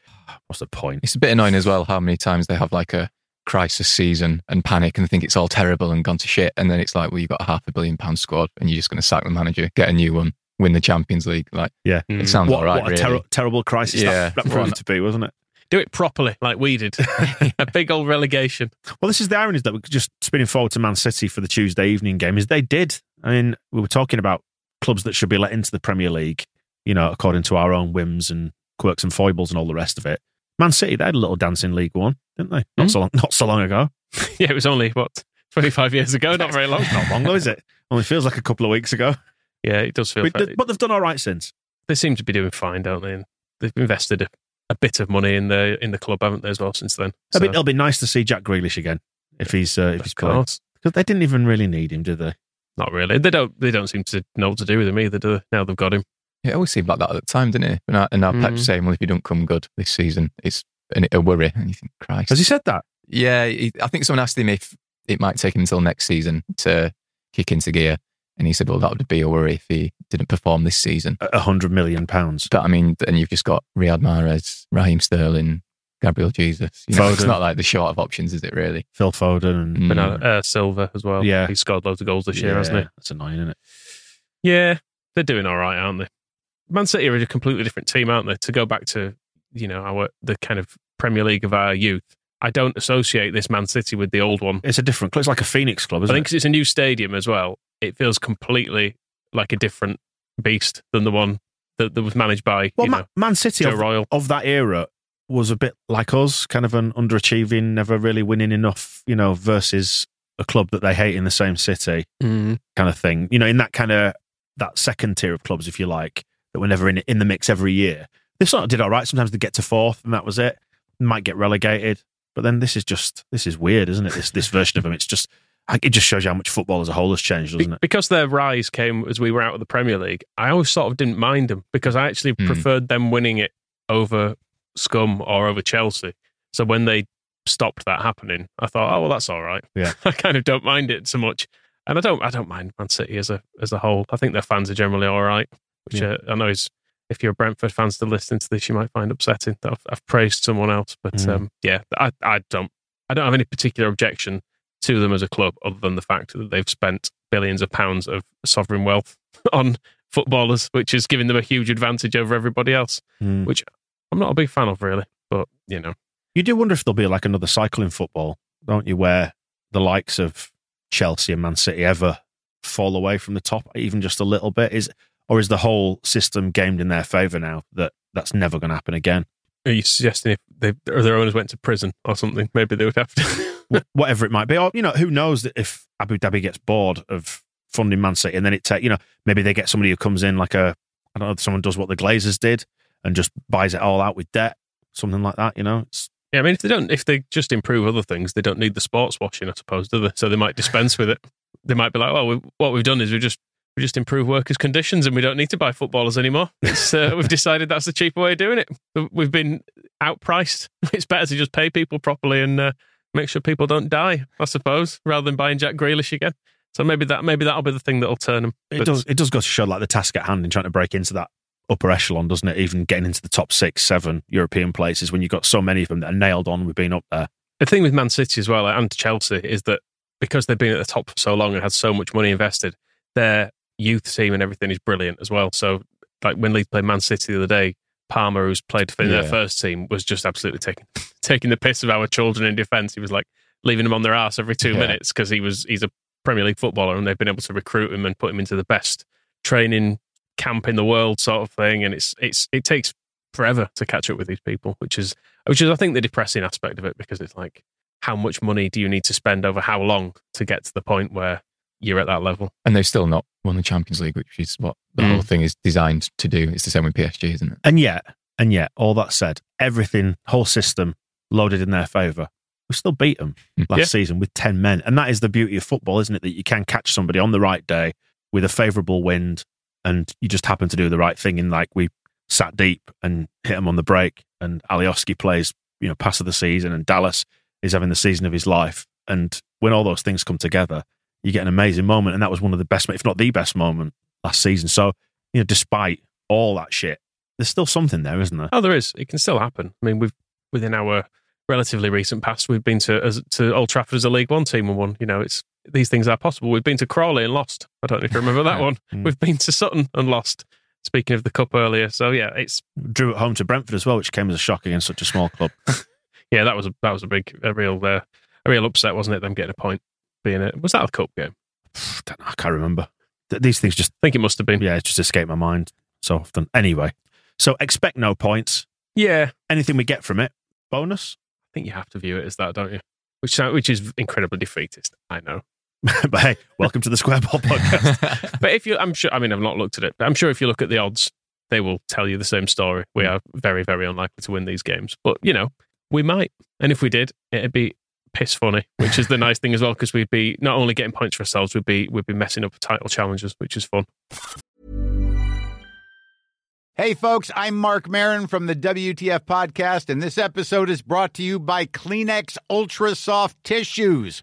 what's the point? It's a bit annoying as well how many times they have like a crisis season and panic and think it's all terrible and gone to shit. And then it's like, well, you've got a half a billion pound squad and you're just going to sack the manager, get a new one, win the Champions League. Like, Yeah, it sounds what, all right. what a really. terrible crisis Yeah. that, that What proved an- to be, wasn't it? Do it properly, like we did. a big old relegation. Well, this is the irony is that we're just spinning forward to Man City for the Tuesday evening game. Is they did. I mean, we were talking about clubs that should be let into the Premier League, you know, according to our own whims and quirks and foibles and all the rest of it. Man City, they had a little dance in League One, didn't they? Not Hmm? so long, not so long ago. Yeah, it was only what twenty five years ago. Not very long. Not long though, is it? Only feels like a couple of weeks ago. Yeah, it does feel. But, fair. but they've done all right since. they seem to be doing fine, don't they? And they've invested a, a bit of money in the in the club, haven't they, as well since then? I mean, it'll be nice to see Jack Grealish again if he's uh, if he's playing because they didn't even really need him, did they? not really. They don't. They don't seem to know what to do with him either. Do they? Now they've got him. Yeah, it always seemed like that at the time, didn't it? And now, and now Mm. Pep's saying, well, if you don't come good this season, it's an, a worry. And you think, Christ. Has he said that? Yeah, he, I think someone asked him if it might take him until next season to kick into gear. And he said, well, that would be a worry if he didn't perform this season. A hundred million pounds. But I mean, and you've just got Riyad Mahrez, Raheem Sterling, Gabriel Jesus. You know, it's not like the short of options, is it really? Phil Foden and Mm. But uh, Silva as well. Yeah. he's scored loads of goals this year, hasn't he? That's annoying, isn't it? Yeah, they're doing all right, aren't they? Man City are a completely different team, aren't they? To go back to you know our the kind of Premier League of our youth, I don't associate this Man City with the old one. It's a different club. It's like a Phoenix club, I isn't think it? 'cause it's a new stadium as well. It feels completely like a different beast than the one that, that was managed by Well, you know Man City of, Royle. of that era was a bit like us, kind of an underachieving, never really winning enough, you know, versus a club that they hate in the same city, Mm. kind of thing. You know, in that kind of that second tier of clubs, if you like, that were never in in the mix every year. They sort of did all right. Sometimes they get to fourth, and that was it. Might get relegated, but then this is just this is weird, isn't it? This this version of them, it's just it just shows you how much football as a whole has changed, doesn't it? because their rise came as we were out of the Premier League, I always sort of didn't mind them because I actually Hmm. preferred them winning it over Scum or over Chelsea. So when they stopped that happening, I thought, oh well, that's all right. Yeah. I kind of don't mind it so much, and I don't, I don't mind Man City as a as a whole. I think their fans are generally all right, which Yeah. uh, I know is. If you're a Brentford fan still listening to this, you might find upsetting that I've, I've praised someone else, but Mm. um, yeah, I, I don't, I don't have any particular objection to them as a club, other than the fact that they've spent billions of pounds of sovereign wealth on footballers, which is giving them a huge advantage over everybody else, Mm. which I'm not a big fan of, really. But, you know, You do wonder if there'll be like another cycle in football, don't you, where the likes of Chelsea and Man City ever fall away from the top, even just a little bit? Is or is the whole system gamed in their favour now that that's never going to happen again? are you suggesting if they, or their owners went to prison or something, maybe they would have to? Whatever it might be, or you know, who knows that if Abu Dhabi gets bored of funding Man City, and then it take you know maybe they get somebody who comes in like a I don't know, someone does what the Glazers did and just buys it all out with debt, something like that. You know, it's yeah, I mean, if they don't, if they just improve other things, they don't need the sports washing, I suppose, do they? So they might dispense with it. They might be like, well, we, what we've done is we've just we just improve workers' conditions and we don't need to buy footballers anymore. Uh, we've decided that's the cheaper way of doing it. We've been outpriced. It's better to just pay people properly and uh, make sure people don't die, I suppose, rather than buying Jack Grealish again. So maybe that maybe that'll be the thing that'll turn them. It does. It does go to show like the task at hand in trying to break into that upper echelon, doesn't it? Even getting into the top six, seven European places when you've got so many of them that are nailed on with being up there. The thing with Man City as well and Chelsea is that because they've been at the top for so long and had so much money invested, their youth team and everything is brilliant as well. So like when Leeds played Man City the other day, Palmer, who's played for their first team, was just absolutely taking taking the piss of our children in defence. He was like leaving them on their ass every two Yeah. minutes because he was he's a Premier League footballer and they've been able to recruit him and put him into the best training camp in the world, sort of thing. And it's it's it takes forever to catch up with these people, which is which is I think the depressing aspect of it because it's like how much money do you need to spend over how long to get to the point where you're at that level? And they've still not won the Champions League, which is what the Mm. whole thing is designed to do. It's the same with PSG, isn't it? And yet, and yet, all that said, everything, whole system loaded in their favour. We still beat them last Yeah. season with 10 men. And that is the beauty of football, isn't it? That you can catch somebody on the right day with a favourable wind and you just happen to do the right thing. And like we sat deep and hit them on the break. And Alioski plays, you know, pass of the season and Dallas is having the season of his life. And when all those things come together, you get an amazing moment. And that was one of the best, if not the best moment last season. So, you know, despite all that shit, there's still something there, isn't there? Oh, there is. It can still happen. I mean, we've within our relatively recent past, we've been to as, to Old Trafford as a League One team and won. You know, it's these things are possible. We've been to Crawley and lost. I don't know if you remember that one. Mm. We've been to Sutton and lost. Speaking of the cup earlier, so yeah, it's Drew at home to Brentford as well, which came as a shock against such a small club. yeah, that was a that was a big a real uh, a real upset, wasn't it? Them getting a point, being it was that a cup game? Don't know, I can't remember. Th- These things just, I think it must have been. yeah, it just escape my mind so often. Anyway, so expect no points. Yeah, Anything we get from it, bonus. I think you have to view it as that, don't you? Which uh, which is incredibly defeatist. I know. but hey, welcome to the Square Ball podcast. But if you, I'm sure. I mean, I've not looked at it, but I'm sure if you look at the odds, they will tell you the same story. We hmm. are very, very unlikely to win these games, but you know, we might. And if we did, it'd be piss funny, which is the nice thing as well, because we'd be not only getting points for ourselves, we'd be we'd be messing up title challenges, which is fun. Hey, folks, I'm Marc Maron from the WTF Podcast, and this episode is brought to you by Kleenex Ultra Soft Tissues,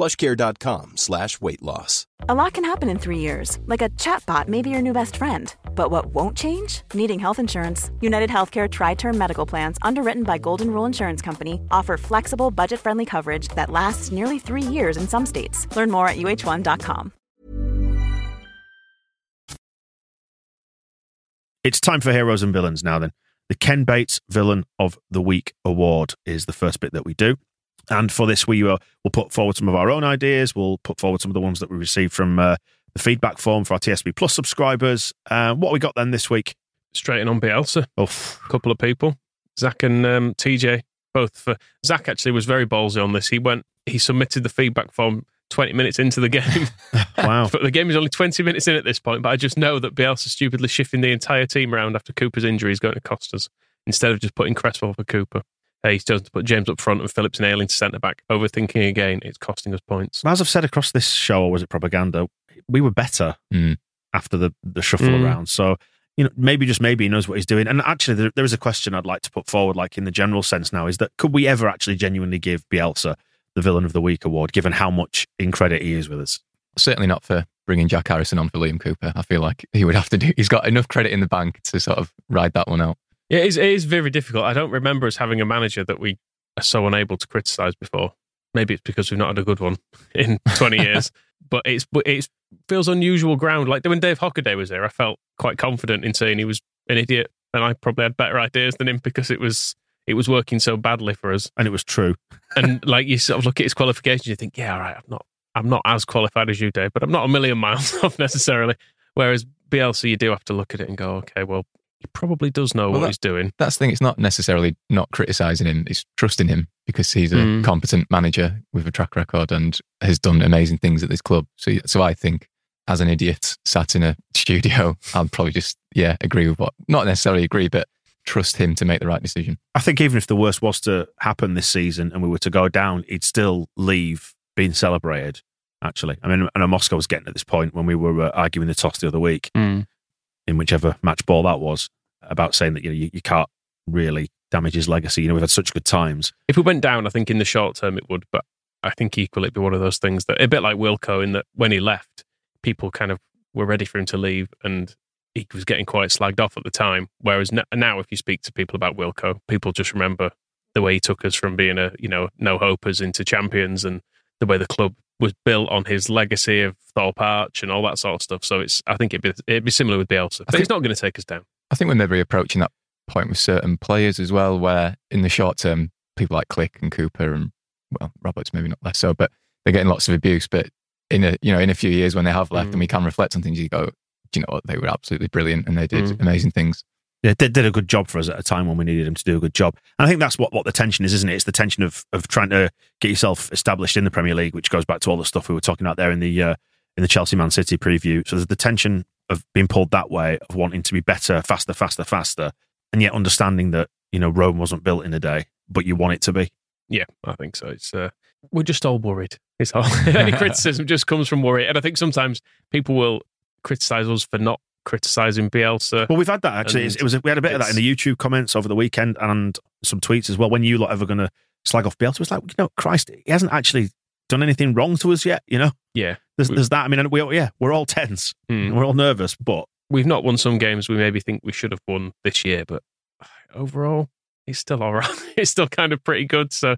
plushcare.com slash weight loss. A lot can happen in three years, like a chatbot may be your new best friend. But what won't change? Needing health insurance. United Healthcare Tri Term Medical Plans, underwritten by Golden Rule Insurance Company, offer flexible, budget friendly coverage that lasts nearly three years in some states. Learn more at uh1.com. it's time for heroes and villains now then. The Ken Bates Villain of the Week award is the first bit that we do. And for this, we will we'll put forward some of our own ideas. We'll put forward some of the ones that we received from uh, the feedback form for our TSB Plus subscribers. Uh, what we got then this week? Straight in on Bielsa. Oh, A couple of people, Zach and um, TJ, both for Zach actually was very ballsy on this. He went, he submitted the feedback form 20 minutes into the game. wow. but the game is only 20 minutes in at this point. But I just know that Bielsa stupidly shifting the entire team around after Cooper's injury is going to cost us instead of just putting Cresswell for Cooper. Uh, he's chosen to put James up front and Phillips and Ayling to centre back. Overthinking again, it's costing us points. As I've said across this show, or was it propaganda? We were better Mm. after the, the shuffle Mm. around. So, you know, maybe just maybe he knows what he's doing. And actually, there, there is a question I'd like to put forward, like in the general sense now, is that could we ever actually genuinely give Bielsa the Villain of the Week award, given how much in credit he is with us? Certainly not for bringing Jack Harrison on for Liam Cooper. I feel like he would have to do. He's got enough credit in the bank to sort of ride that one out. Yeah, it is, it is very difficult. I don't remember us having a manager that we are so unable to criticise before. Maybe it's because we've not had a good one in 20 years. But it's it feels unusual ground. Like when Dave Hockaday was there, I felt quite confident in saying he was an idiot and I probably had better ideas than him because it was it was working so badly for us. And it was true. and like you sort of look at his qualifications, you think, yeah, all right, I'm not I'm not as qualified as you, Dave, but I'm not a million miles off necessarily. Whereas Bielsa, you do have to look at it and go, okay, well, he probably does know Well, what that- he's doing. That's the thing. It's not necessarily not criticizing him. It's trusting him because he's a Mm. competent manager with a track record and has done amazing things at this club. So, so I think as an idiot sat in a studio, I'd probably just, yeah, agree with what, not necessarily agree, but trust him to make the right decision. I think even if the worst was to happen this season and we were to go down, he'd still leave being celebrated. Actually, I mean, I know Moscow was getting at this point when we were uh, arguing the toss the other week Mm. In whichever match ball that was about saying that you know you, you can't really damage his legacy. You know, we've had such good times. If we went down, I think in the short term it would, but I think equally it'd be one of those things that a bit like Wilko in that when he left, people kind of were ready for him to leave and he was getting quite slagged off at the time. Whereas now, if you speak to people about Wilko, people just remember the way he took us from being a you know no hopers into champions and the way the club was built on his legacy of Thorpe Arch and all that sort of stuff. So it's I think it'd be it'd be similar with Bielsa, but think- he's not going to take us down. I think we're maybe approaching that point with certain players as well, where in the short term, people like Klich and Cooper and well, Roberts maybe not less so, but they're getting lots of abuse. But in a you know in a few years when they have left Mm. and we can reflect on things, you go, do you know what? They were absolutely brilliant and they did Mm. amazing things. Yeah, did, did a good job for us at a time when we needed him to do a good job. And I think that's what, what the tension is, isn't it? It's the tension of of trying to get yourself established in the Premier League, which goes back to all the stuff we were talking about there in the uh, in the Chelsea Man City preview. So there's the tension of being pulled that way, of wanting to be better, faster, faster, faster, and yet understanding that you know Rome wasn't built in a day, but you want it to be. Yeah, I think so. It's uh, we're just all worried. It's all any criticism just comes from worry, and I think sometimes people will criticize us for not criticizing Bielsa. Well, we've had that actually. It was we had a bit of that in the YouTube comments over the weekend and some tweets as well. When you lot ever going to slag off Bielsa, It's like, you know, Christ, he hasn't actually done anything wrong to us yet. You know, Yeah, there's, there's that. I mean, and we yeah, we're all tense, Mm. we're all nervous, but we've not won some games we maybe think we should have won this year, but overall, it's still all right. It's still kind of pretty good. So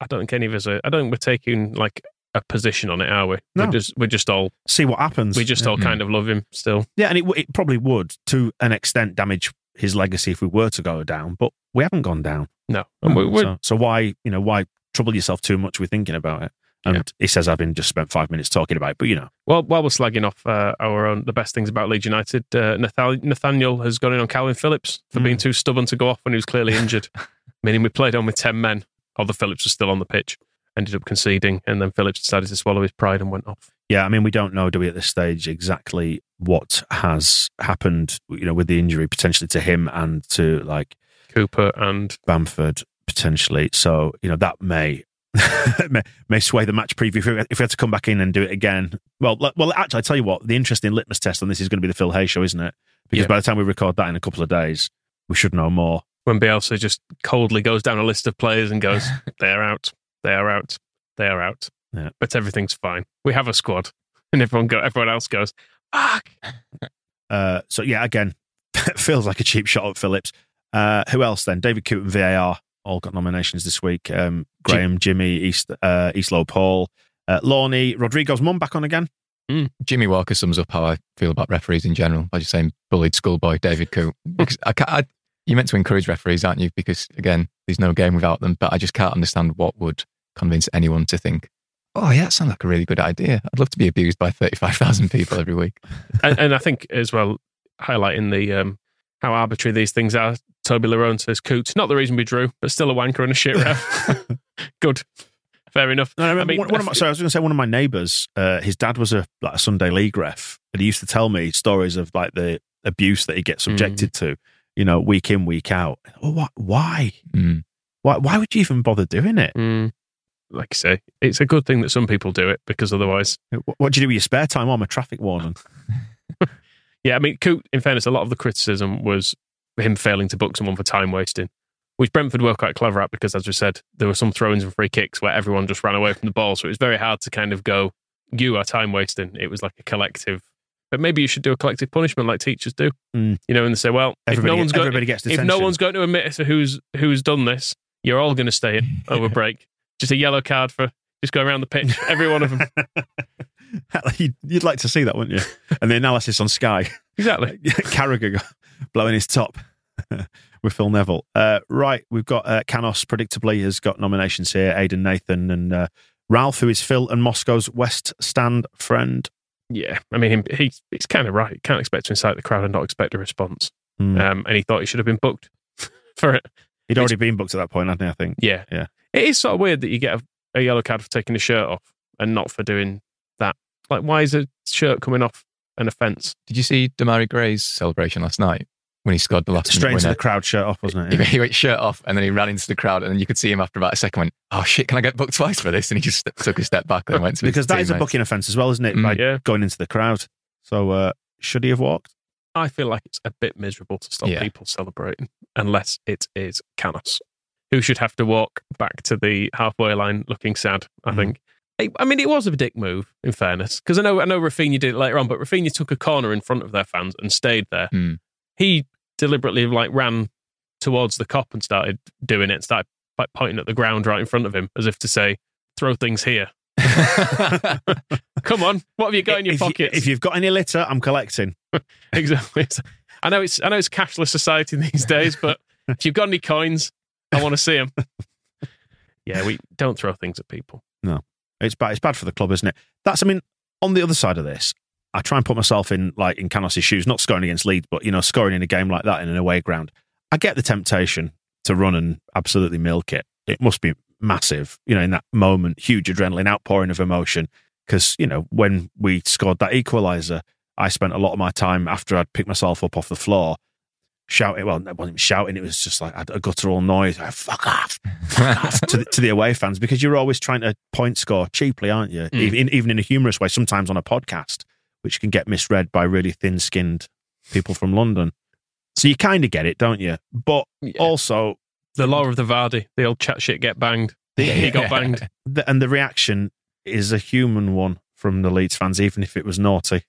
I don't think any of us are. I don't think we're taking like a position on it, are we? No. We're just we're just all see what happens. we just yeah. all kind of love him still. yeah, and it, it probably would to an extent damage his legacy if we were to go down, but we haven't gone down. No, and we, we're, so, so why you know why trouble yourself too much with thinking about it? And Yeah. he says I've been just spent five minutes talking about it, but you know, Well, while we're slagging off uh, our own the best things about Leeds United, uh, Nathal- Nathaniel has gone in on Kalvin Phillips for being too stubborn to go off when he was clearly injured. Meaning we played on with ten men, although Phillips was still on the pitch. Ended up conceding, and then Phillips decided to swallow his pride and went off. Yeah, I mean, we don't know, do we, at this stage, exactly what has happened, you know, with the injury potentially to him and to like Cooper and Bamford potentially. So, you know, that may may, may sway the match preview if we, if we had to come back in and do it again. Well, well, actually, I tell you what, the interesting litmus test on this is going to be the Phil Hay show, isn't it? Because Yeah. by the time we record that in a couple of days, we should know more. when Bielsa just coldly goes down a list of players and goes, "They're out, they are out, they are out," Yeah. but everything's fine. We have a squad, and everyone go, everyone else goes, "Fuck." Uh, so yeah, again, feels like a cheap shot at Phillips. Uh, who else then? David Coote and VAR all got nominations this week. Um, Graham, Jimmy, East, uh, Eastlow, Paul, uh, Lorney, Rodrigo's mum back on again. Jimmy Walker sums up how I feel about referees in general by just saying bullied schoolboy David Coote. Because I can't, I, you're meant to encourage referees, aren't you? Because again, there's no game without them. But I just can't understand what would convince anyone to think, oh yeah, that sounds like a really good idea. I'd love to be abused by 35,000 people every week. and, and I think as well, highlighting the um, how arbitrary these things are. Toby Larone says, "Coots, not the reason we drew, but still a wanker and a shit ref." Good, fair enough. No, I remember I mean, one, one of my, sorry, I was going to say one of my neighbours. Uh, his dad was a like a Sunday league ref, and he used to tell me stories of like the abuse that he gets subjected to. You know, week in, week out. Oh, what? Why? Mm. Why? Why would you even bother doing it? Mm, like I say, it's a good thing that some people do it because otherwise, What, do you do with your spare time? Oh, I'm a traffic warden. yeah. I mean, Coot, in fairness, a lot of the criticism was him failing to book someone for time wasting, which Brentford were quite clever at because, as we said, there were some throw-ins and free kicks where everyone just ran away from the ball, so it was very hard to kind of go, "You are time wasting." It was like a collective. But maybe you should do a collective punishment like teachers do. Mm. You know, and they say, "Well, if no one's going, everybody gets if no one's going to admit who's who's done this, you're all going to stay in over break. Just a yellow card for just go around the pitch, every one of them. you'd, you'd like to see that, wouldn't you? And the analysis on Sky, Exactly. Carragher blowing his top. with Phil Neville. Uh, right, we've got uh, Canos, predictably, has got nominations here. Aidan Nathan and uh, Ralph, who is Phil and Moscow's West Stand friend. Yeah, I mean, he, he's, he's kind of right. Can't expect to incite the crowd and not expect a response. Hmm. Um, and he thought he should have been booked for it. He'd already been booked at that point, hadn't he? I think. Yeah. Yeah. It is sort of weird that you get a, a yellow card for taking a shirt off and not for doing that. Like, why is a shirt coming off an offence? Did you see Demarai Gray's celebration last night when he scored the last Straight into the crowd shirt off, wasn't it? He, Yeah. he went shirt off and then he ran into the crowd and then you could see him after about a second went, oh shit, can I get booked twice for this? And he just took a step back and went to because that is a booking offence as well, isn't it? Mm. By Yeah. going into the crowd. So uh, should he have walked? I feel like it's a bit miserable to stop Yeah. people celebrating unless it is Canos, who should have to walk back to the halfway line looking sad. I Mhm. think. I- mean, it was a dick move, in fairness, because I know I know Raphinha did it later on, but Raphinha took a corner in front of their fans and stayed there. Hmm. He deliberately like ran towards the Kop and started doing it, started like pointing at the ground right in front of him, as if to say, "Throw things here." Come on, what have you got in your if, you, if you've got any litter, I'm collecting. exactly. I know it's I know it's cashless society these days, but if you've got any coins, I want to see him. yeah, we don't throw things at people. No, it's bad. It's bad for the club, isn't it? That's. I mean, on the other side of this, I try and put myself in like in Canos' shoes, not scoring against Leeds, but you know, scoring in a game like that in an away ground. I get the temptation to run and absolutely milk it. It must be massive, you know, in that moment, huge adrenaline outpouring of emotion. Because you know, when we scored that equaliser, I spent a lot of my time after I'd picked myself up off the floor. Shouting, well, it wasn't shouting. It was just like a guttural noise. Like, fuck off, fuck off to, the, to the away fans because you're always trying to point score cheaply, aren't you? Mm. Even, even in a humorous way, sometimes on a podcast, which can get misread by really thin skinned people from London. So you kind of get it, don't you? But also, The law of the Vardy, the old chat shit get banged. He got banged. the, and the reaction is a human one from the Leeds fans, even if it was naughty.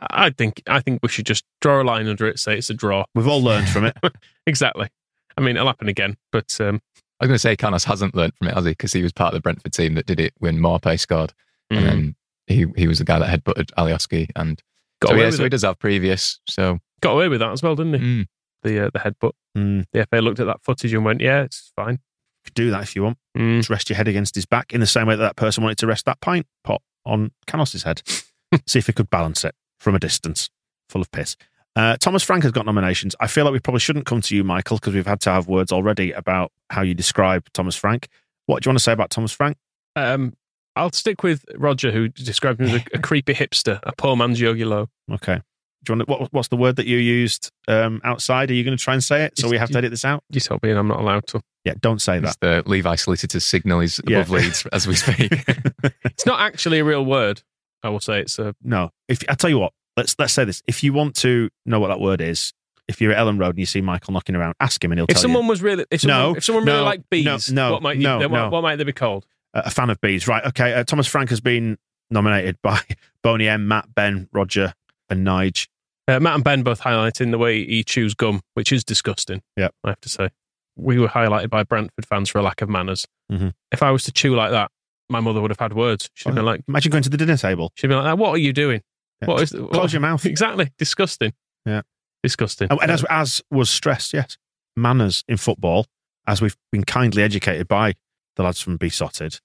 Yeah, I think I think we should just draw a line under it, say it's a draw. We've all learned from it. exactly. I mean, it'll happen again, but um, I was going to say Canos hasn't learned from it, has he? Because he was part of the Brentford team that did it when Maupay scored. Mhm. And then he, he was the guy that headbutted Alioski. And Got so, away yeah, with so it. he does have previous. So got away with that as well, didn't he? mm, The uh, the headbutt. Mm, The FA looked at that footage and went, "Yeah, it's fine." you could do that if you want. Mm. Just rest your head against his back in the same way that that person wanted to rest that pint pot on Canos' head. See if he could balance it from a distance, full of piss. Uh, Thomas Frank has got nominations. I feel like we probably shouldn't come to you, Michael, because we've had to have words already about how you describe Thomas Frank. What do you want to say about Thomas Frank? Um, I'll stick with Roger, who described him as a, a creepy hipster, a poor man's Jogi Löw. Okay. Do you want to, what, what's the word that you used um, outside? Are you going to try and say it? So we have to edit this out? You told me, and I'm not allowed to. Yeah, don't say it's that. the Levi Solicitors signal is Yeah. above Leeds as we speak. It's not actually a real word. I will say it's a. No. If I tell you what, let's let's say this. If you want to know what that word is, if you're at Elland Road and you see Michael knocking around, ask him and he'll If tell someone you. was really, if someone, No, if someone really no, liked bees, no, no, what might you, no, what, no. what might they be called? a fan of bees, right? Okay. Uh, Thomas Frank has been nominated by Boney M, Matt, Ben, Roger, and Nige. Uh, Matt and Ben both highlighting the way he chews gum, which is disgusting. Yeah, I have to say. We were highlighted by Brentford fans for a lack of manners. Mhm. If I was to chew like that, my mother would have had words. She'd have been like, Imagine going to the dinner table. she'd be like, "What are you doing? Yeah. What is Close what- your mouth. Exactly, disgusting. Yeah. disgusting. Oh, and as, as was stressed, yes, manners in football, as we've been kindly educated by the lads from Beesotted,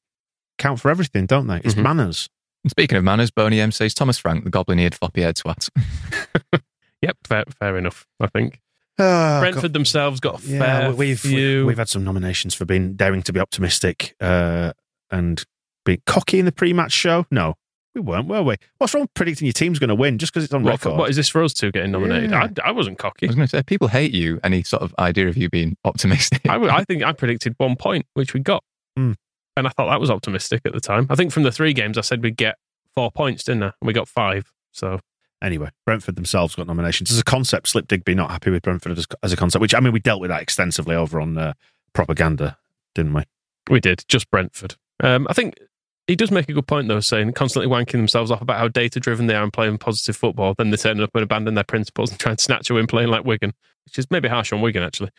count for everything, don't they? It's Mhm. manners. Speaking of manners, Boney M says Thomas Frank, the goblin eared floppy head swat. Yep, fair, fair enough. I think Oh, Brentford themselves got a Yeah, fair we've few. we've had some nominations for being daring to be optimistic uh, and being cocky in the pre-match show. No, we weren't, were we? What's wrong with predicting your team's going to win just because it's on what, record? what is this for us two getting nominated? Yeah. I, I wasn't cocky. I was going to say, people hate you. Any sort of idea of you being optimistic? I think I predicted one point, which we got. Hmm. And I thought that was optimistic at the time. I think from the three games, I said we'd get four points, didn't I? And we got five. So Anyway, Brentford themselves got nominations as a concept. Slip Digby not happy with Brentford as, as a concept, which I mean we dealt with that extensively over on uh, propaganda, didn't we? we did, just Brentford. Um, I think he does make a good point, though, saying constantly wanking themselves off about how data driven they are and playing positive football. Then they turn up and abandon their principles and try and snatch a win playing like Wigan, which is maybe harsh on Wigan, actually.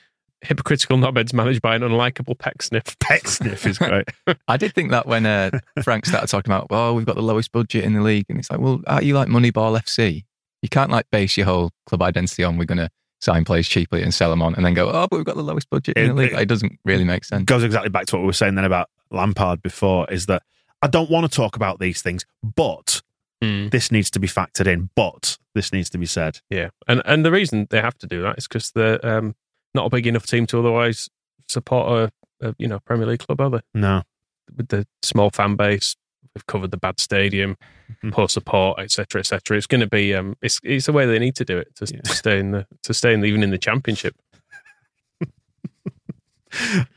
Hypocritical knobheads managed by an unlikable peck sniff. Peck sniff is great. I did think that when uh, Frank started talking about, well, we've got the lowest budget in the league, and it's like, well, are you like Moneyball FC? You can't like base your whole club identity on we're going to sign players cheaply and sell them on, and then go, oh, but we've got the lowest budget in It- the league. it- It doesn't really make sense. goes exactly back to what we were saying then about Lampard before is that I don't want to talk about these things, but Mm. this needs to be factored in, but this needs to be said. Yeah, and and the reason they have to do that is because they're um, not a big enough team to otherwise support a, a you know Premier League club, are they? No. With the small fan base, we've covered the bad stadium, Mhm. poor support, etc., etc. It's going to be um, it's it's the way they need to do it to, to stay in the to stay in the, even in the championship.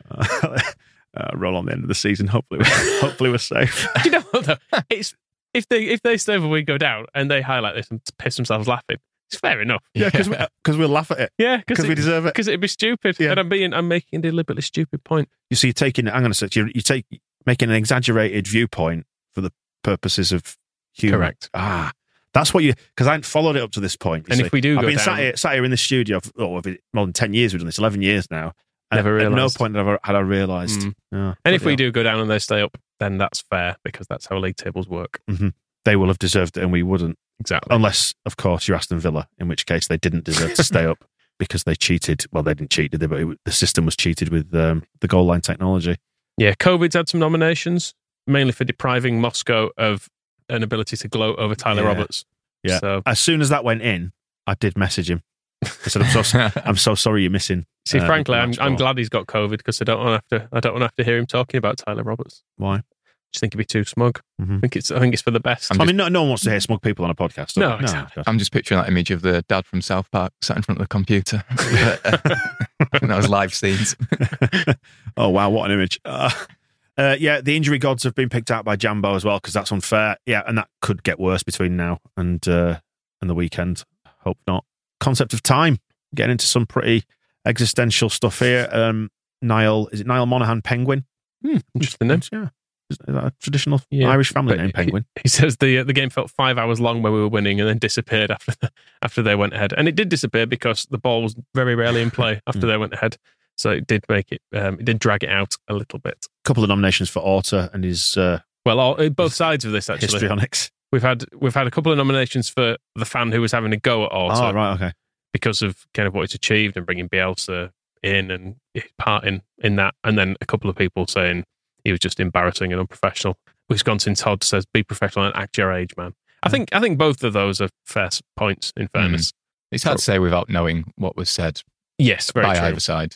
uh, roll on the end of the season. Hopefully, we're, hopefully we're safe. Do you know what though? It's if they if they stay over, we go down and they highlight this and piss themselves laughing. It's fair enough. Yeah, because because we'll laugh at it. Yeah, because we deserve it. Because it'd be stupid, Yeah. and I'm being I'm making a deliberately stupid point. You see, you're taking. I'm going to say, you you take making an exaggerated viewpoint for the purposes of humor. Correct. Ah, that's what you because I hadn't followed it up to this point. And see. if we do I've go been sat here, sat here in the studio for oh, more than ten years. We've done this, eleven years now. Never at, at no point had I, had I realised. Mm. Yeah, And if we do go down and they stay up, then that's fair because that's how league tables work. Mhm. they will have deserved it, and we wouldn't. Exactly. Unless, of course, you're Aston Villa, in which case they didn't deserve to stay up because they cheated. Well, they didn't cheat, did they? But it, the system was cheated with um, the goal line technology. Yeah, COVID's had some nominations, mainly for depriving Moscow of an ability to gloat over Tyler Yeah. Roberts. Yeah. So, As soon as that went in, I did message him. I said, "I'm so, I'm so sorry you're missing." see, uh, frankly, I'm I'm glad he's got COVID because I don't want to have to I don't want to have to hear him talking about Tyler Roberts. Why? just think he'd be too smug. Mhm. I think it's I think it's for the best. I'm I mean, no, no one wants to hear smug people on a podcast. No, no. I'm just picturing that image of the dad from South Park sat in front of the computer. and that was live scenes. oh wow, what an image! Uh, uh, yeah, the injury gods have been picked out by Jambo as well because that's unfair. Yeah, and that could get worse between now and uh, and the weekend. Hope not. Concept of time. Getting into some pretty existential stuff here. Um, Niall, is it Niall Monaghan Penguin? Hmm, interesting name. Yeah, is that a traditional Yeah, Irish family name? Penguin. He says the uh, the game felt five hours long when we were winning, and then disappeared after the, after they went ahead. And it did disappear because the ball was very rarely in play after Hmm. they went ahead. So it did make it. Um, it did drag it out a little bit. A couple of nominations for Orta and his uh, Well, all, uh, both sides of this actually. histrionics. We've had we've had a couple of nominations for the fan who was having a go at Orta Oh, right, okay. because of kind of what he's achieved and bringing Bielsa in and his part in, in that, and then a couple of people saying he was just embarrassing and unprofessional. Wisconsin Todd says, "Be professional and act your age, man." I mm. think I think both of those are fair points. In mm. fairness, It's hard to say without knowing what was said yes, very by true. either side.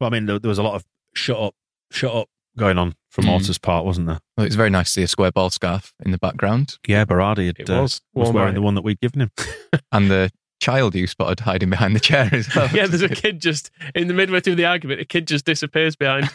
Well, I mean, there, there was a lot of shut up, shut up going on from Mm. Orta's part, wasn't there? Well, it's very nice to see a square ball scarf in the background. Yeah, Berardi had, It uh, was. was wearing by- the one that we'd given him. And the child you spotted hiding behind the chair as well. yeah, there's a kid just in the midway through the argument. A kid just disappears behind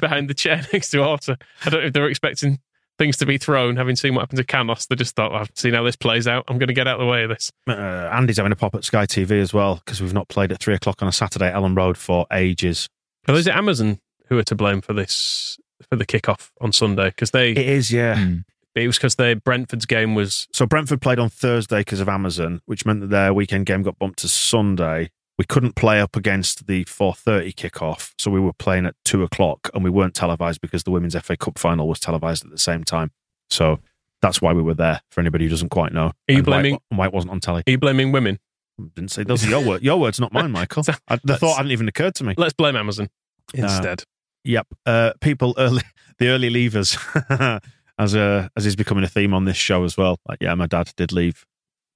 behind the chair next to Orta. I don't know if they were expecting things to be thrown. Having seen what happened to Canos, they just thought, well, "I've seen how this plays out. I'm going to get out of the way of this." Uh, Andy's having a pop at Sky TV as well because we've not played at three o'clock on a Saturday at Elland Road for ages. Well, is it Amazon who are to blame for this for the kickoff on Sunday? Because they It is, yeah. Mm. it was because they Brentford's game was So Brentford played on Thursday because of Amazon, which meant that their weekend game got bumped to Sunday. We couldn't play up against the 4.30 kickoff, so we were playing at 2 o'clock and we weren't televised because the Women's FA Cup final was televised at the same time. So that's why we were there, for anybody who doesn't quite know. Are you And why- blaming- why it wasn't on telly. Are you blaming women? I didn't say those are your words. Your words, not mine, Michael. I, the thought hadn't even occurred to me. Let's blame Amazon instead. Yep. Uh, people early, the early leavers, as uh, as is becoming a theme on this show as well. Like, yeah, my dad did leave.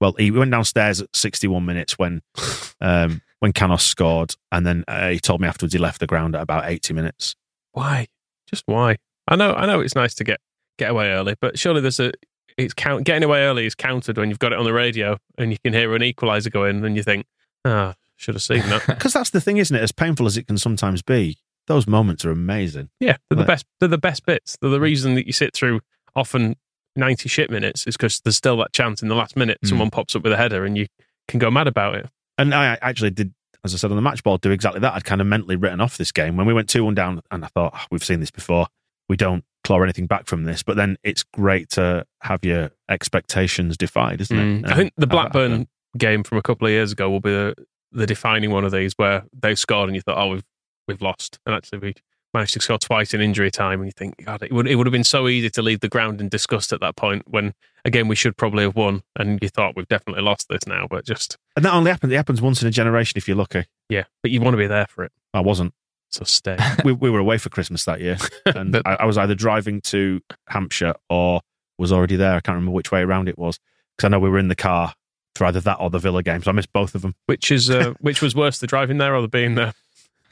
Well, he went downstairs at 61 minutes when um, when Canos scored, and then uh, he told me afterwards he left the ground at about 80 minutes. why? Just why? I know, I know, it's nice to get get away early, but surely there's a it's count getting away early is counted when you've got it on the radio and you can hear an equalizer go in, and you think, ah, should have seen that. Because that's the thing, isn't it? As painful as it can sometimes be, those moments are amazing. Yeah, they're the best. They're the best bits. They're the reason that you sit through often ninety shit minutes is because there's still that chance in the last minute Mm. someone pops up with a header and you can go mad about it. And I actually did, as I said on the match ball, do exactly that. I'd kind of mentally written off this game when we went 2 1 down, and I thought, "Ah, we've seen this before. We don't claw anything back from this. But then it's great to have your expectations defied, isn't it? Mm. I think the And Blackburn game from a couple of years ago will be the, the defining one of these where they scored and you thought, oh, we've we've lost, and actually we managed to score twice in injury time, and you think, God, it would it would have been so easy to leave the ground in disgust at that point. When again, we should probably have won, and you thought we've definitely lost this now, but just And that only happens. It happens once in a generation if you're lucky. yeah. But you want to be there for it, I wasn't. so stay. we, we were away for Christmas that year, and But- I, I was either driving to Hampshire or was already there. I can't remember which way around it was because I know we were in the car for either that or the Villa game, so I missed both of them. which is uh, which was worse, the driving there or the being there?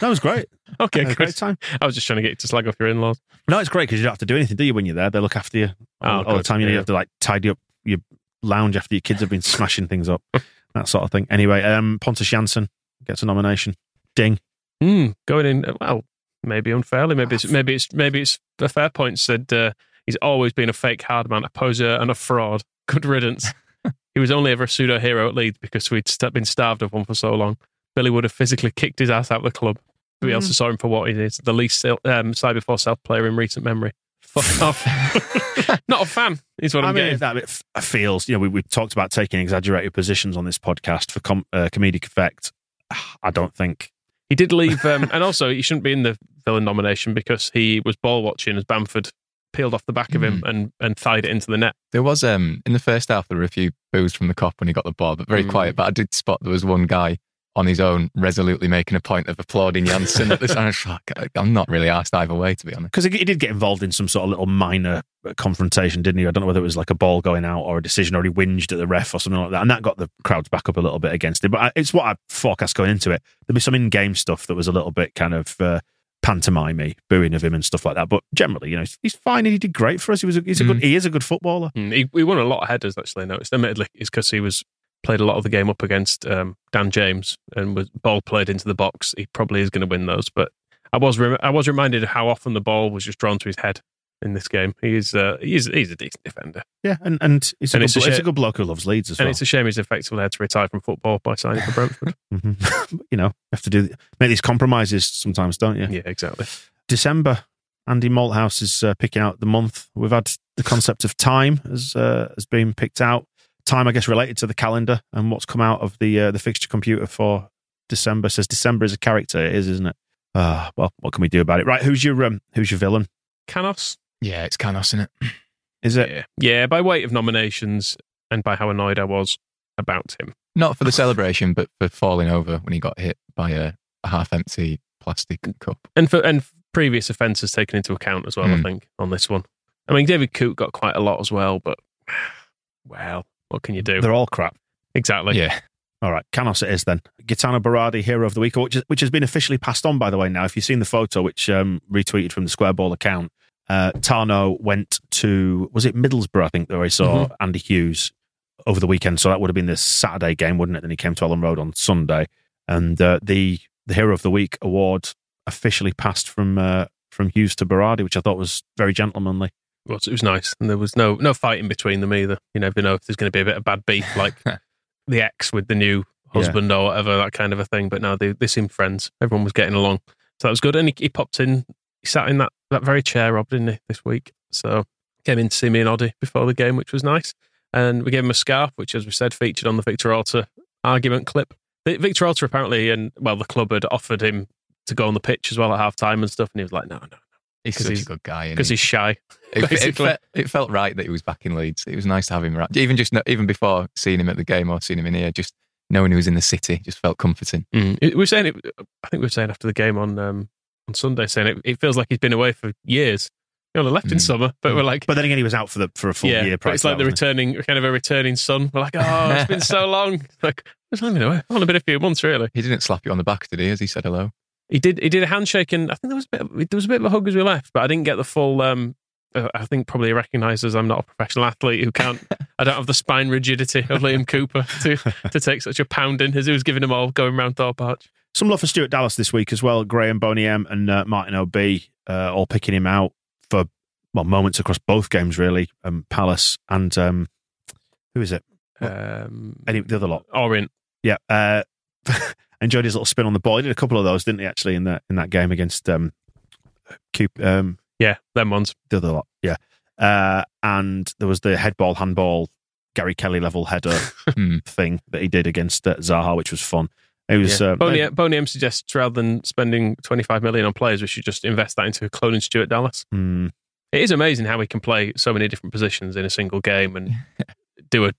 That was great. Okay, good. great time. I was just trying to get you to slag off your in-laws. No, it's great because you don't have to do anything, do you? When you're there, they look after you all, Oh, all the time. You, know, you have to like tidy up your lounge after your kids have been smashing things up, that sort of thing. Anyway, um, Pontus Jansson gets a nomination. Ding. Mm, going in, well, maybe unfairly, maybe it's maybe it's maybe it's a fair point. Said uh, he's always been a fake hard man, a poser, and a fraud. Good riddance. he was only ever a pseudo hero at Leeds because we'd been starved of one for so long. Billy would have physically kicked his ass out of the club. Hmm. Bielsa saw him for what he is, the least sil- um, side before self player in recent memory. Fuck off. Not a fan, is what I I'm mean, getting. that bit feels, you know, we, we've talked about taking exaggerated positions on this podcast for com- uh, comedic effect. I don't think. He did leave, um, and also he shouldn't be in the villain nomination because he was ball watching as Bamford peeled off the back of him Hmm. and, and thied it into the net. There was um in the first half there were a few boos from the Kop when he got the ball, but very Mm. quiet. But I did spot there was one guy on his own resolutely making a point of applauding Jansson at the time. I was like, I'm not really asked either way, to be honest. Because he, he did get involved in some sort of little minor confrontation, didn't he? I don't know whether it was like a ball going out or a decision, or he whinged at the ref or something like that. And that got the crowds back up a little bit against him. But I, it's what I forecast going into it. There'd be some in game stuff that was a little bit kind of uh, pantomime booing of him and stuff like that. But generally, you know, he's, fine he did great for us he was he's fine and he did great for us. He was a, he's a good, he is a good footballer. He, he won a lot of headers, actually, I noticed. Admittedly, it's because he was played a lot of the game up against um, Dan James and was ball played into the box. He probably is going to win those. But I was rem- I was reminded of how often the ball was just drawn to his head in this game. He's uh, he's he's a decent defender, Yeah, and, and he's a, And good, it's a blo- he's a good bloke who loves Leeds as and well. it's a shame he's effectively had to retire from football by signing for Brentford. Mhm. you know, you have to do make these compromises sometimes, don't you? yeah, exactly. December, Andy Malthouse is uh, picking out the month. We've had the concept of time has uh, has been picked out. Time, I guess, related to the calendar and what's come out of the uh, the fixture computer for December says December is a character. It is, isn't it? Uh, well, what can we do about it? Right, who's your um, who's your villain? Canos. Yeah, it's Canos, isn't it? Is it? Yeah, yeah. By weight of nominations and by how annoyed I was about him. Not for the celebration, but for falling over when he got hit by a, a half-empty plastic cup. and for and previous offences taken into account as well. I Hmm. think on this one. I mean, David Coote got quite a lot as well, but well, what can you do? They're all crap. exactly. Yeah, All right, Canos it is then. Gaetano Berardi, hero of the week, which, is, which has been officially passed on, by the way, now. If you've seen the photo, which um, retweeted from the Square Ball account, uh, Tarno went to, was it Middlesbrough, I think, where he saw Andy Hughes over the weekend. So that would have been the Saturday game, wouldn't it? Then he came to Elland Road on Sunday. And uh, the, the Hero of the Week award officially passed from uh, from Hughes to Berardi, which I thought was very gentlemanly. It was, it was nice, and there was no no fighting between them either. You never know if there's going to be a bit of bad beef, like the ex with the new husband or whatever, that kind of a thing. But no, they they seemed friends. Everyone was getting along, so that was good. And he, he popped in, he sat in that that very chair, Rob, didn't he, this week? So came in to see me and Oddie before the game, which was nice. And we gave him a scarf, which, as we said, featured on the Victor Orta argument clip. The- Victor Orta apparently, and well, the club had offered him to go on the pitch as well at half time and stuff, and he was like, no, no, he's 'Cause such he's- a good guy. because he? he's shy. It, it, felt, it felt right that he was back in Leeds. It was nice to have him around. Even just even before seeing him at the game or seeing him in here, just knowing he was in the city just felt comforting. Mm. We were saying it. I think we were saying after the game on um, on Sunday, saying it, it feels like he's been away for years. You know, they left in Mm. summer, but we're like, But then again, he was out for the for a full yeah, year. but prior it's like the wasn't returning, kind of a returning son. We're like, oh, it's been so long. Like it's only been away, only been a few months, really. He didn't slap you on the back, did he? As he said hello. He did. He did a handshake, and I think there was a bit. Of, there was a bit of a hug as we left, but I didn't get the full. Um, uh, I think probably recognises I'm not a professional athlete who can't. I don't have the spine rigidity of Liam Cooper to to take such a pounding as he was giving them all going round Thorpe Arch. Some love for Stuart Dallas this week as well. Graham Boniem and uh, Martin O'B uh, all picking him out for well moments across both games really. Um, Palace and um, who is it? Um, Any the other lot? Orient. Yeah. Uh, enjoyed his little spin on the ball. He did a couple of those, didn't he? Actually, in that in that game against um, Coop, um, Yeah, them ones. the other lot. Yeah. Uh, and there was the head ball, handball, Gary Kelly level header Hmm. thing that he did against uh, Zaha, which was fun. It was Yeah. uh, Boney, Boney M suggests rather than spending 25 million on players, we should just invest that into cloning Stuart Dallas. mm, It is amazing how he can play so many different positions in a single game and do a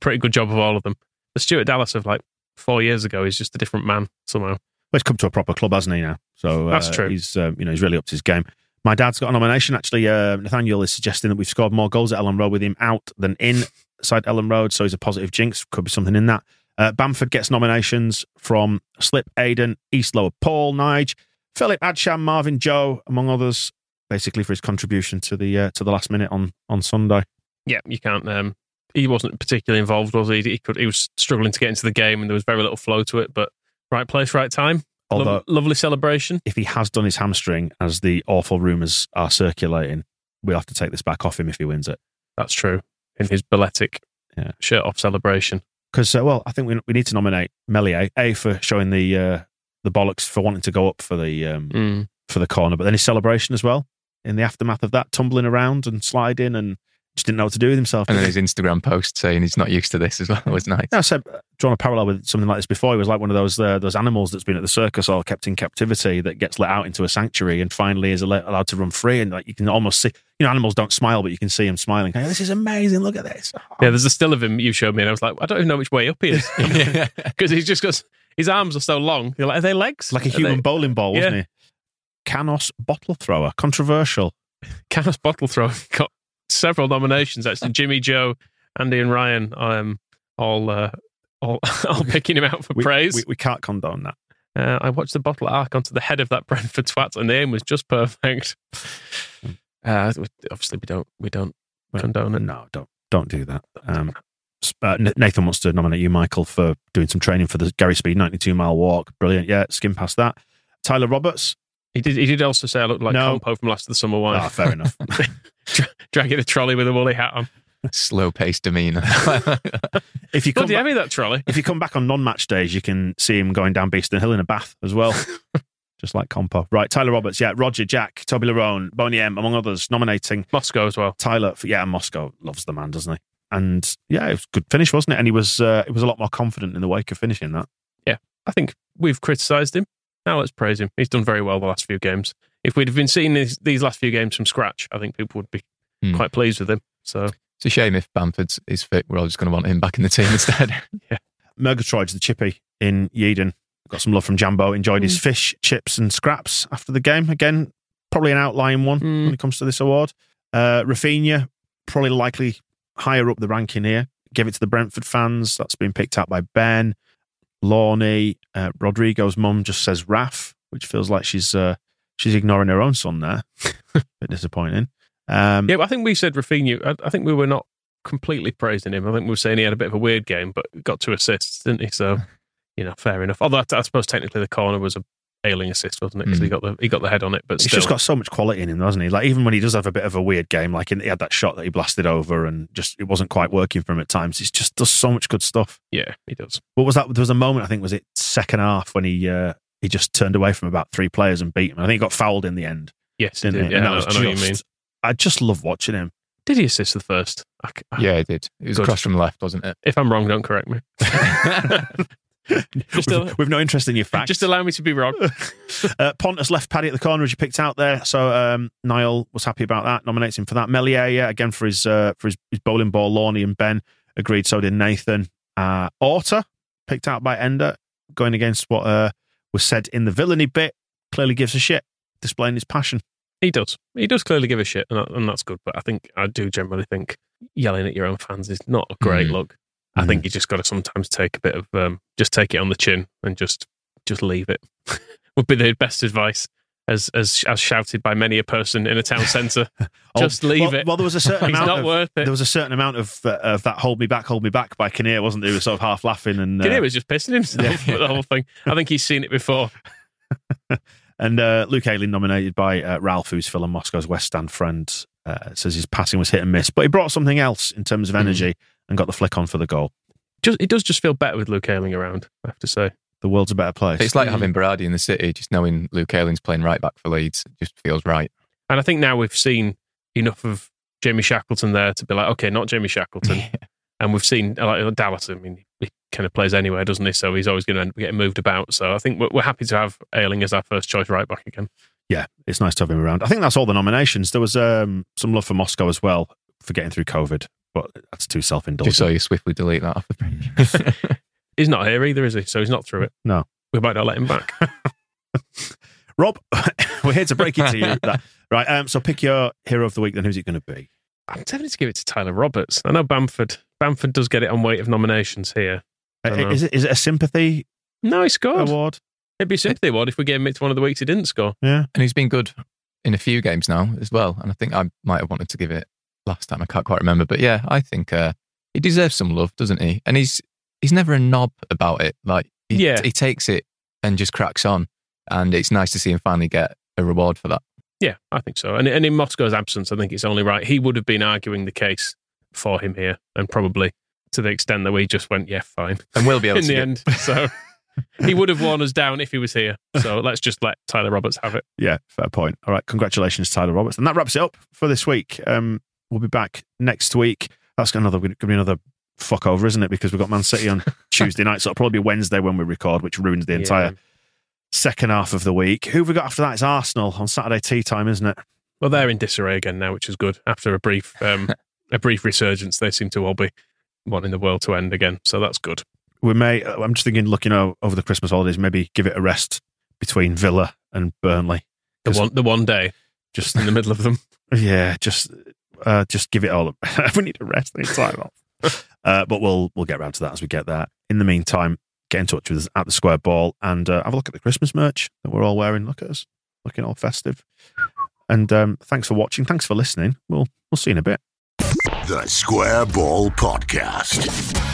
pretty good job of all of them. The Stuart Dallas of like four years ago he's just a different man somehow. Well, he's come to a proper club, hasn't he? Now, so uh, That's true. He's uh, you know he's really upped his game. My dad's got a nomination. Actually, uh, Nathaniel is suggesting that we've scored more goals at Elland Road with him out than inside Elland Road, so he's a positive jinx. Could be something in that. Uh, Bamford gets nominations from Slip, Aiden, East Lower, Paul, Nige, Philip, Adsham, Marvin, Joe, among others. Basically, for his contribution to the uh, to the last minute on on Sunday. Yeah, you can't. Um, he wasn't particularly involved, was he? He could. He was struggling to get into the game, and there was very little flow to it. But right place, right time. Lo- Although- lovely celebration. If he has done his hamstring, as the awful rumours are circulating, we'll have to take this back off him if he wins it. That's true. In his balletic Yeah. shirt off celebration. because uh, well, I think we, we need to nominate Meslier a for showing the uh, the bollocks for wanting to go up for the um, Mm. for the corner, but then his celebration as well in the aftermath of that, tumbling around and sliding and just didn't know what to do with himself. And then his Instagram post saying he's not used to this as well was nice. he? No, I said uh, drawn a parallel with something like this before. He was like one of those uh, those animals that's been at the circus or kept in captivity that gets let out into a sanctuary and finally is allowed to run free. And like you can almost see, you know, animals don't smile, but you can see him smiling. Hey, this is amazing. Look at this. Yeah, there's a still of him you showed me, and I was like, I don't even know which way up he is because he's just got his arms are so long. You're like, are they legs? like a Are human they- bowling ball, wasn't he? Canos bottle thrower, controversial. Canis bottle thrower got several nominations actually. Jimmy Joe, Andy, and Ryan, um, all uh, all, all picking him out for We, praise. we, we can't condone that. Uh, I watched the bottle arc onto the head of that Brentford twat, and the aim was just perfect. Uh, obviously, we don't we don't condone it. No, don't don't do that. Um, uh, Nathan wants to nominate you, Michael, for doing some training for the Gary Speed 92 mile walk. Brilliant. Yeah, skim past that. Tyler Roberts. He did. He did also say I looked like No. Compo from Last of the Summer Wine. Ah, fair enough. Dragging a trolley with a woolly hat on. Slow paced demeanour. If you come Bloody back, heavy that trolley. if you come back on non-match days, you can see him going down Beeston Hill in a bath as well. Just like Compo. Right, Tyler Roberts, yeah, Roger, Jack, Toby Larone, Boney M, among others, nominating Moscow as well. Tyler. For, yeah, and Moscow loves the man, doesn't he? And yeah, it was a good finish, wasn't it? And he was uh, he was a lot more confident in the wake of finishing that. Yeah, I think we've criticised him. Now let's praise him. He's done very well the last few games. If we'd have been seeing these, these last few games from scratch, I think people would be Hmm. quite pleased with him. So It's a shame if Bamford's is fit. We're all just going to want him back in the team instead. yeah. Murgatroyd's the chippy in Yeadon. Got some love from Jambo. Enjoyed Hmm. his fish, chips, and scraps after the game. Again, probably an outlying one Mm. when it comes to this award. Uh, Raphinha, probably likely higher up the ranking here. Give it to the Brentford fans. That's been picked out by Ben. Lorney, uh, Rodrigo's mum just says Raf, which feels like she's uh, she's ignoring her own son there. Bit disappointing. Um, yeah, I think we said Raphinha. I, I think we were not completely praising him. I think we were saying he had a bit of a weird game, but got two assists, didn't he? So you know, fair enough. Although I, I suppose technically the corner was a Ayling assist, wasn't it? Because he got the he got the head on it, but He's still, just got so much quality in him, doesn't he? Like even when he does have a bit of a weird game, like in, he had that shot that he blasted over, and just it wasn't quite working for him at times. He just does so much good stuff. yeah, he does. What was that? There was a moment I think was it second half when he uh, he just turned away from about three players and beat him. I think he got fouled in the end, Yes, didn't did. he? And Yeah, that I, was know- I know what you mean. just- I just love watching him. Did he assist the first? I c- I- yeah, he did. It was Good. across from the left, wasn't it? If I'm wrong, don't correct me. just, We've, we've no interest in your facts. just allow me to be wrong. uh, Pontus left Paddy at the corner as you picked out there, so um, Niall was happy about that. Nominates him for that. Meslier, yeah, again for his uh, for his, his bowling ball. Lorney and Ben agreed. So did Nathan. Uh, Orta picked out by Ender, going against what uh, was said in the villainy bit. Clearly gives a shit, displaying his passion. He does. He does clearly give a shit, and, that, and that's good. But I think I do generally think yelling at your own fans is not a great Mm. look. I think you just got to sometimes take a bit of um, just take it on the chin and just just leave it. Would be the best advice, as as as shouted by many a person in a town centre. just Oh, leave well, it. Well, there was a certain amount. not of, worth it. There was a certain amount of uh, of that "hold me back, hold me back" by Kinnear, wasn't there? He was sort of half laughing and uh, Kinnear was just pissing himself with the whole thing. I think he's seen it before. And uh, Luke Ayling nominated by uh, Ralph, who's Phil and Moscow's West Stand friend, uh, says his passing was hit and miss, but he brought something else in terms of energy and got the flick on for the goal. Just it does just feel better with Luke Ayling around. I have to say. The world's a better place. It's like having Berardi in the city, just knowing Luke Ayling's playing right back for Leeds. It just feels right. And I think now we've seen enough of Jamie Shackleton there to be like, okay, not Jamie Shackleton. And we've seen like Dallas. I mean, he kind of plays anywhere, doesn't he? So he's always going to end up getting moved about. So I think we're, we're happy to have Ayling as our first choice right back again. Yeah, it's nice to have him around. I think that's all the nominations. There was um, some love for Moscow as well for getting through COVID, but that's too self Just indulgent. so you swiftly delete that off the page. He's not here either, is he? So he's not through it. No. We might not let him back. Rob, we're here to break it to you. That- right, um, so pick your hero of the week. Then who's it going to be? I'm tempted to give it to Tyler Roberts. I know Bamford. Bamford does get it on weight of nominations here. I don't know. Uh, Is it is it a sympathy No, he scored. award? It'd be a sympathy award if we gave him it to one of the weeks he didn't score. Yeah, and he's been good in a few games now as well. And I think I might have wanted to give it last time. I can't quite remember, but yeah, I think uh, he deserves some love, doesn't he? And he's he's never a knob about it. Like he, Yeah. he takes it and just cracks on, and it's nice to see him finally get a reward for that. Yeah, I think so. And, and in Moscow's absence, I think it's only right. He would have been arguing the case for him here, and probably to the extent that we just went, yeah, fine. And we'll be able in to the get- end. So he would have worn us down if he was here. So let's just let Tyler Roberts have it. yeah, fair point. All right, congratulations, Tyler Roberts, and that wraps it up for this week. Um, we'll be back next week. That's another going to be another fuck over, isn't it? Because we've got Man City on Tuesday night, so it'll probably be Wednesday when we record, which ruins the entire Yeah. second half of the week. Who have we got after that? It's Arsenal on Saturday tea time, isn't it? Well, they're in disarray again now, which is good. After a brief, um, a brief resurgence, they seem to all be wanting the world to end again. So that's good. We may. I'm just thinking, looking over the Christmas holidays, maybe give it a rest between Villa and Burnley. The one, the one day, just in the middle of them. Yeah, just uh, just give it all. up. we need a rest. We need time off. Uh, but we'll we'll get around to that as we get there. In the meantime, get in touch with us at the Square Ball and uh, have a look at the Christmas merch that we're all wearing. Look at us, looking all festive. And um, thanks for watching. Thanks for listening. We'll we'll see you in a bit. The Square Ball Podcast.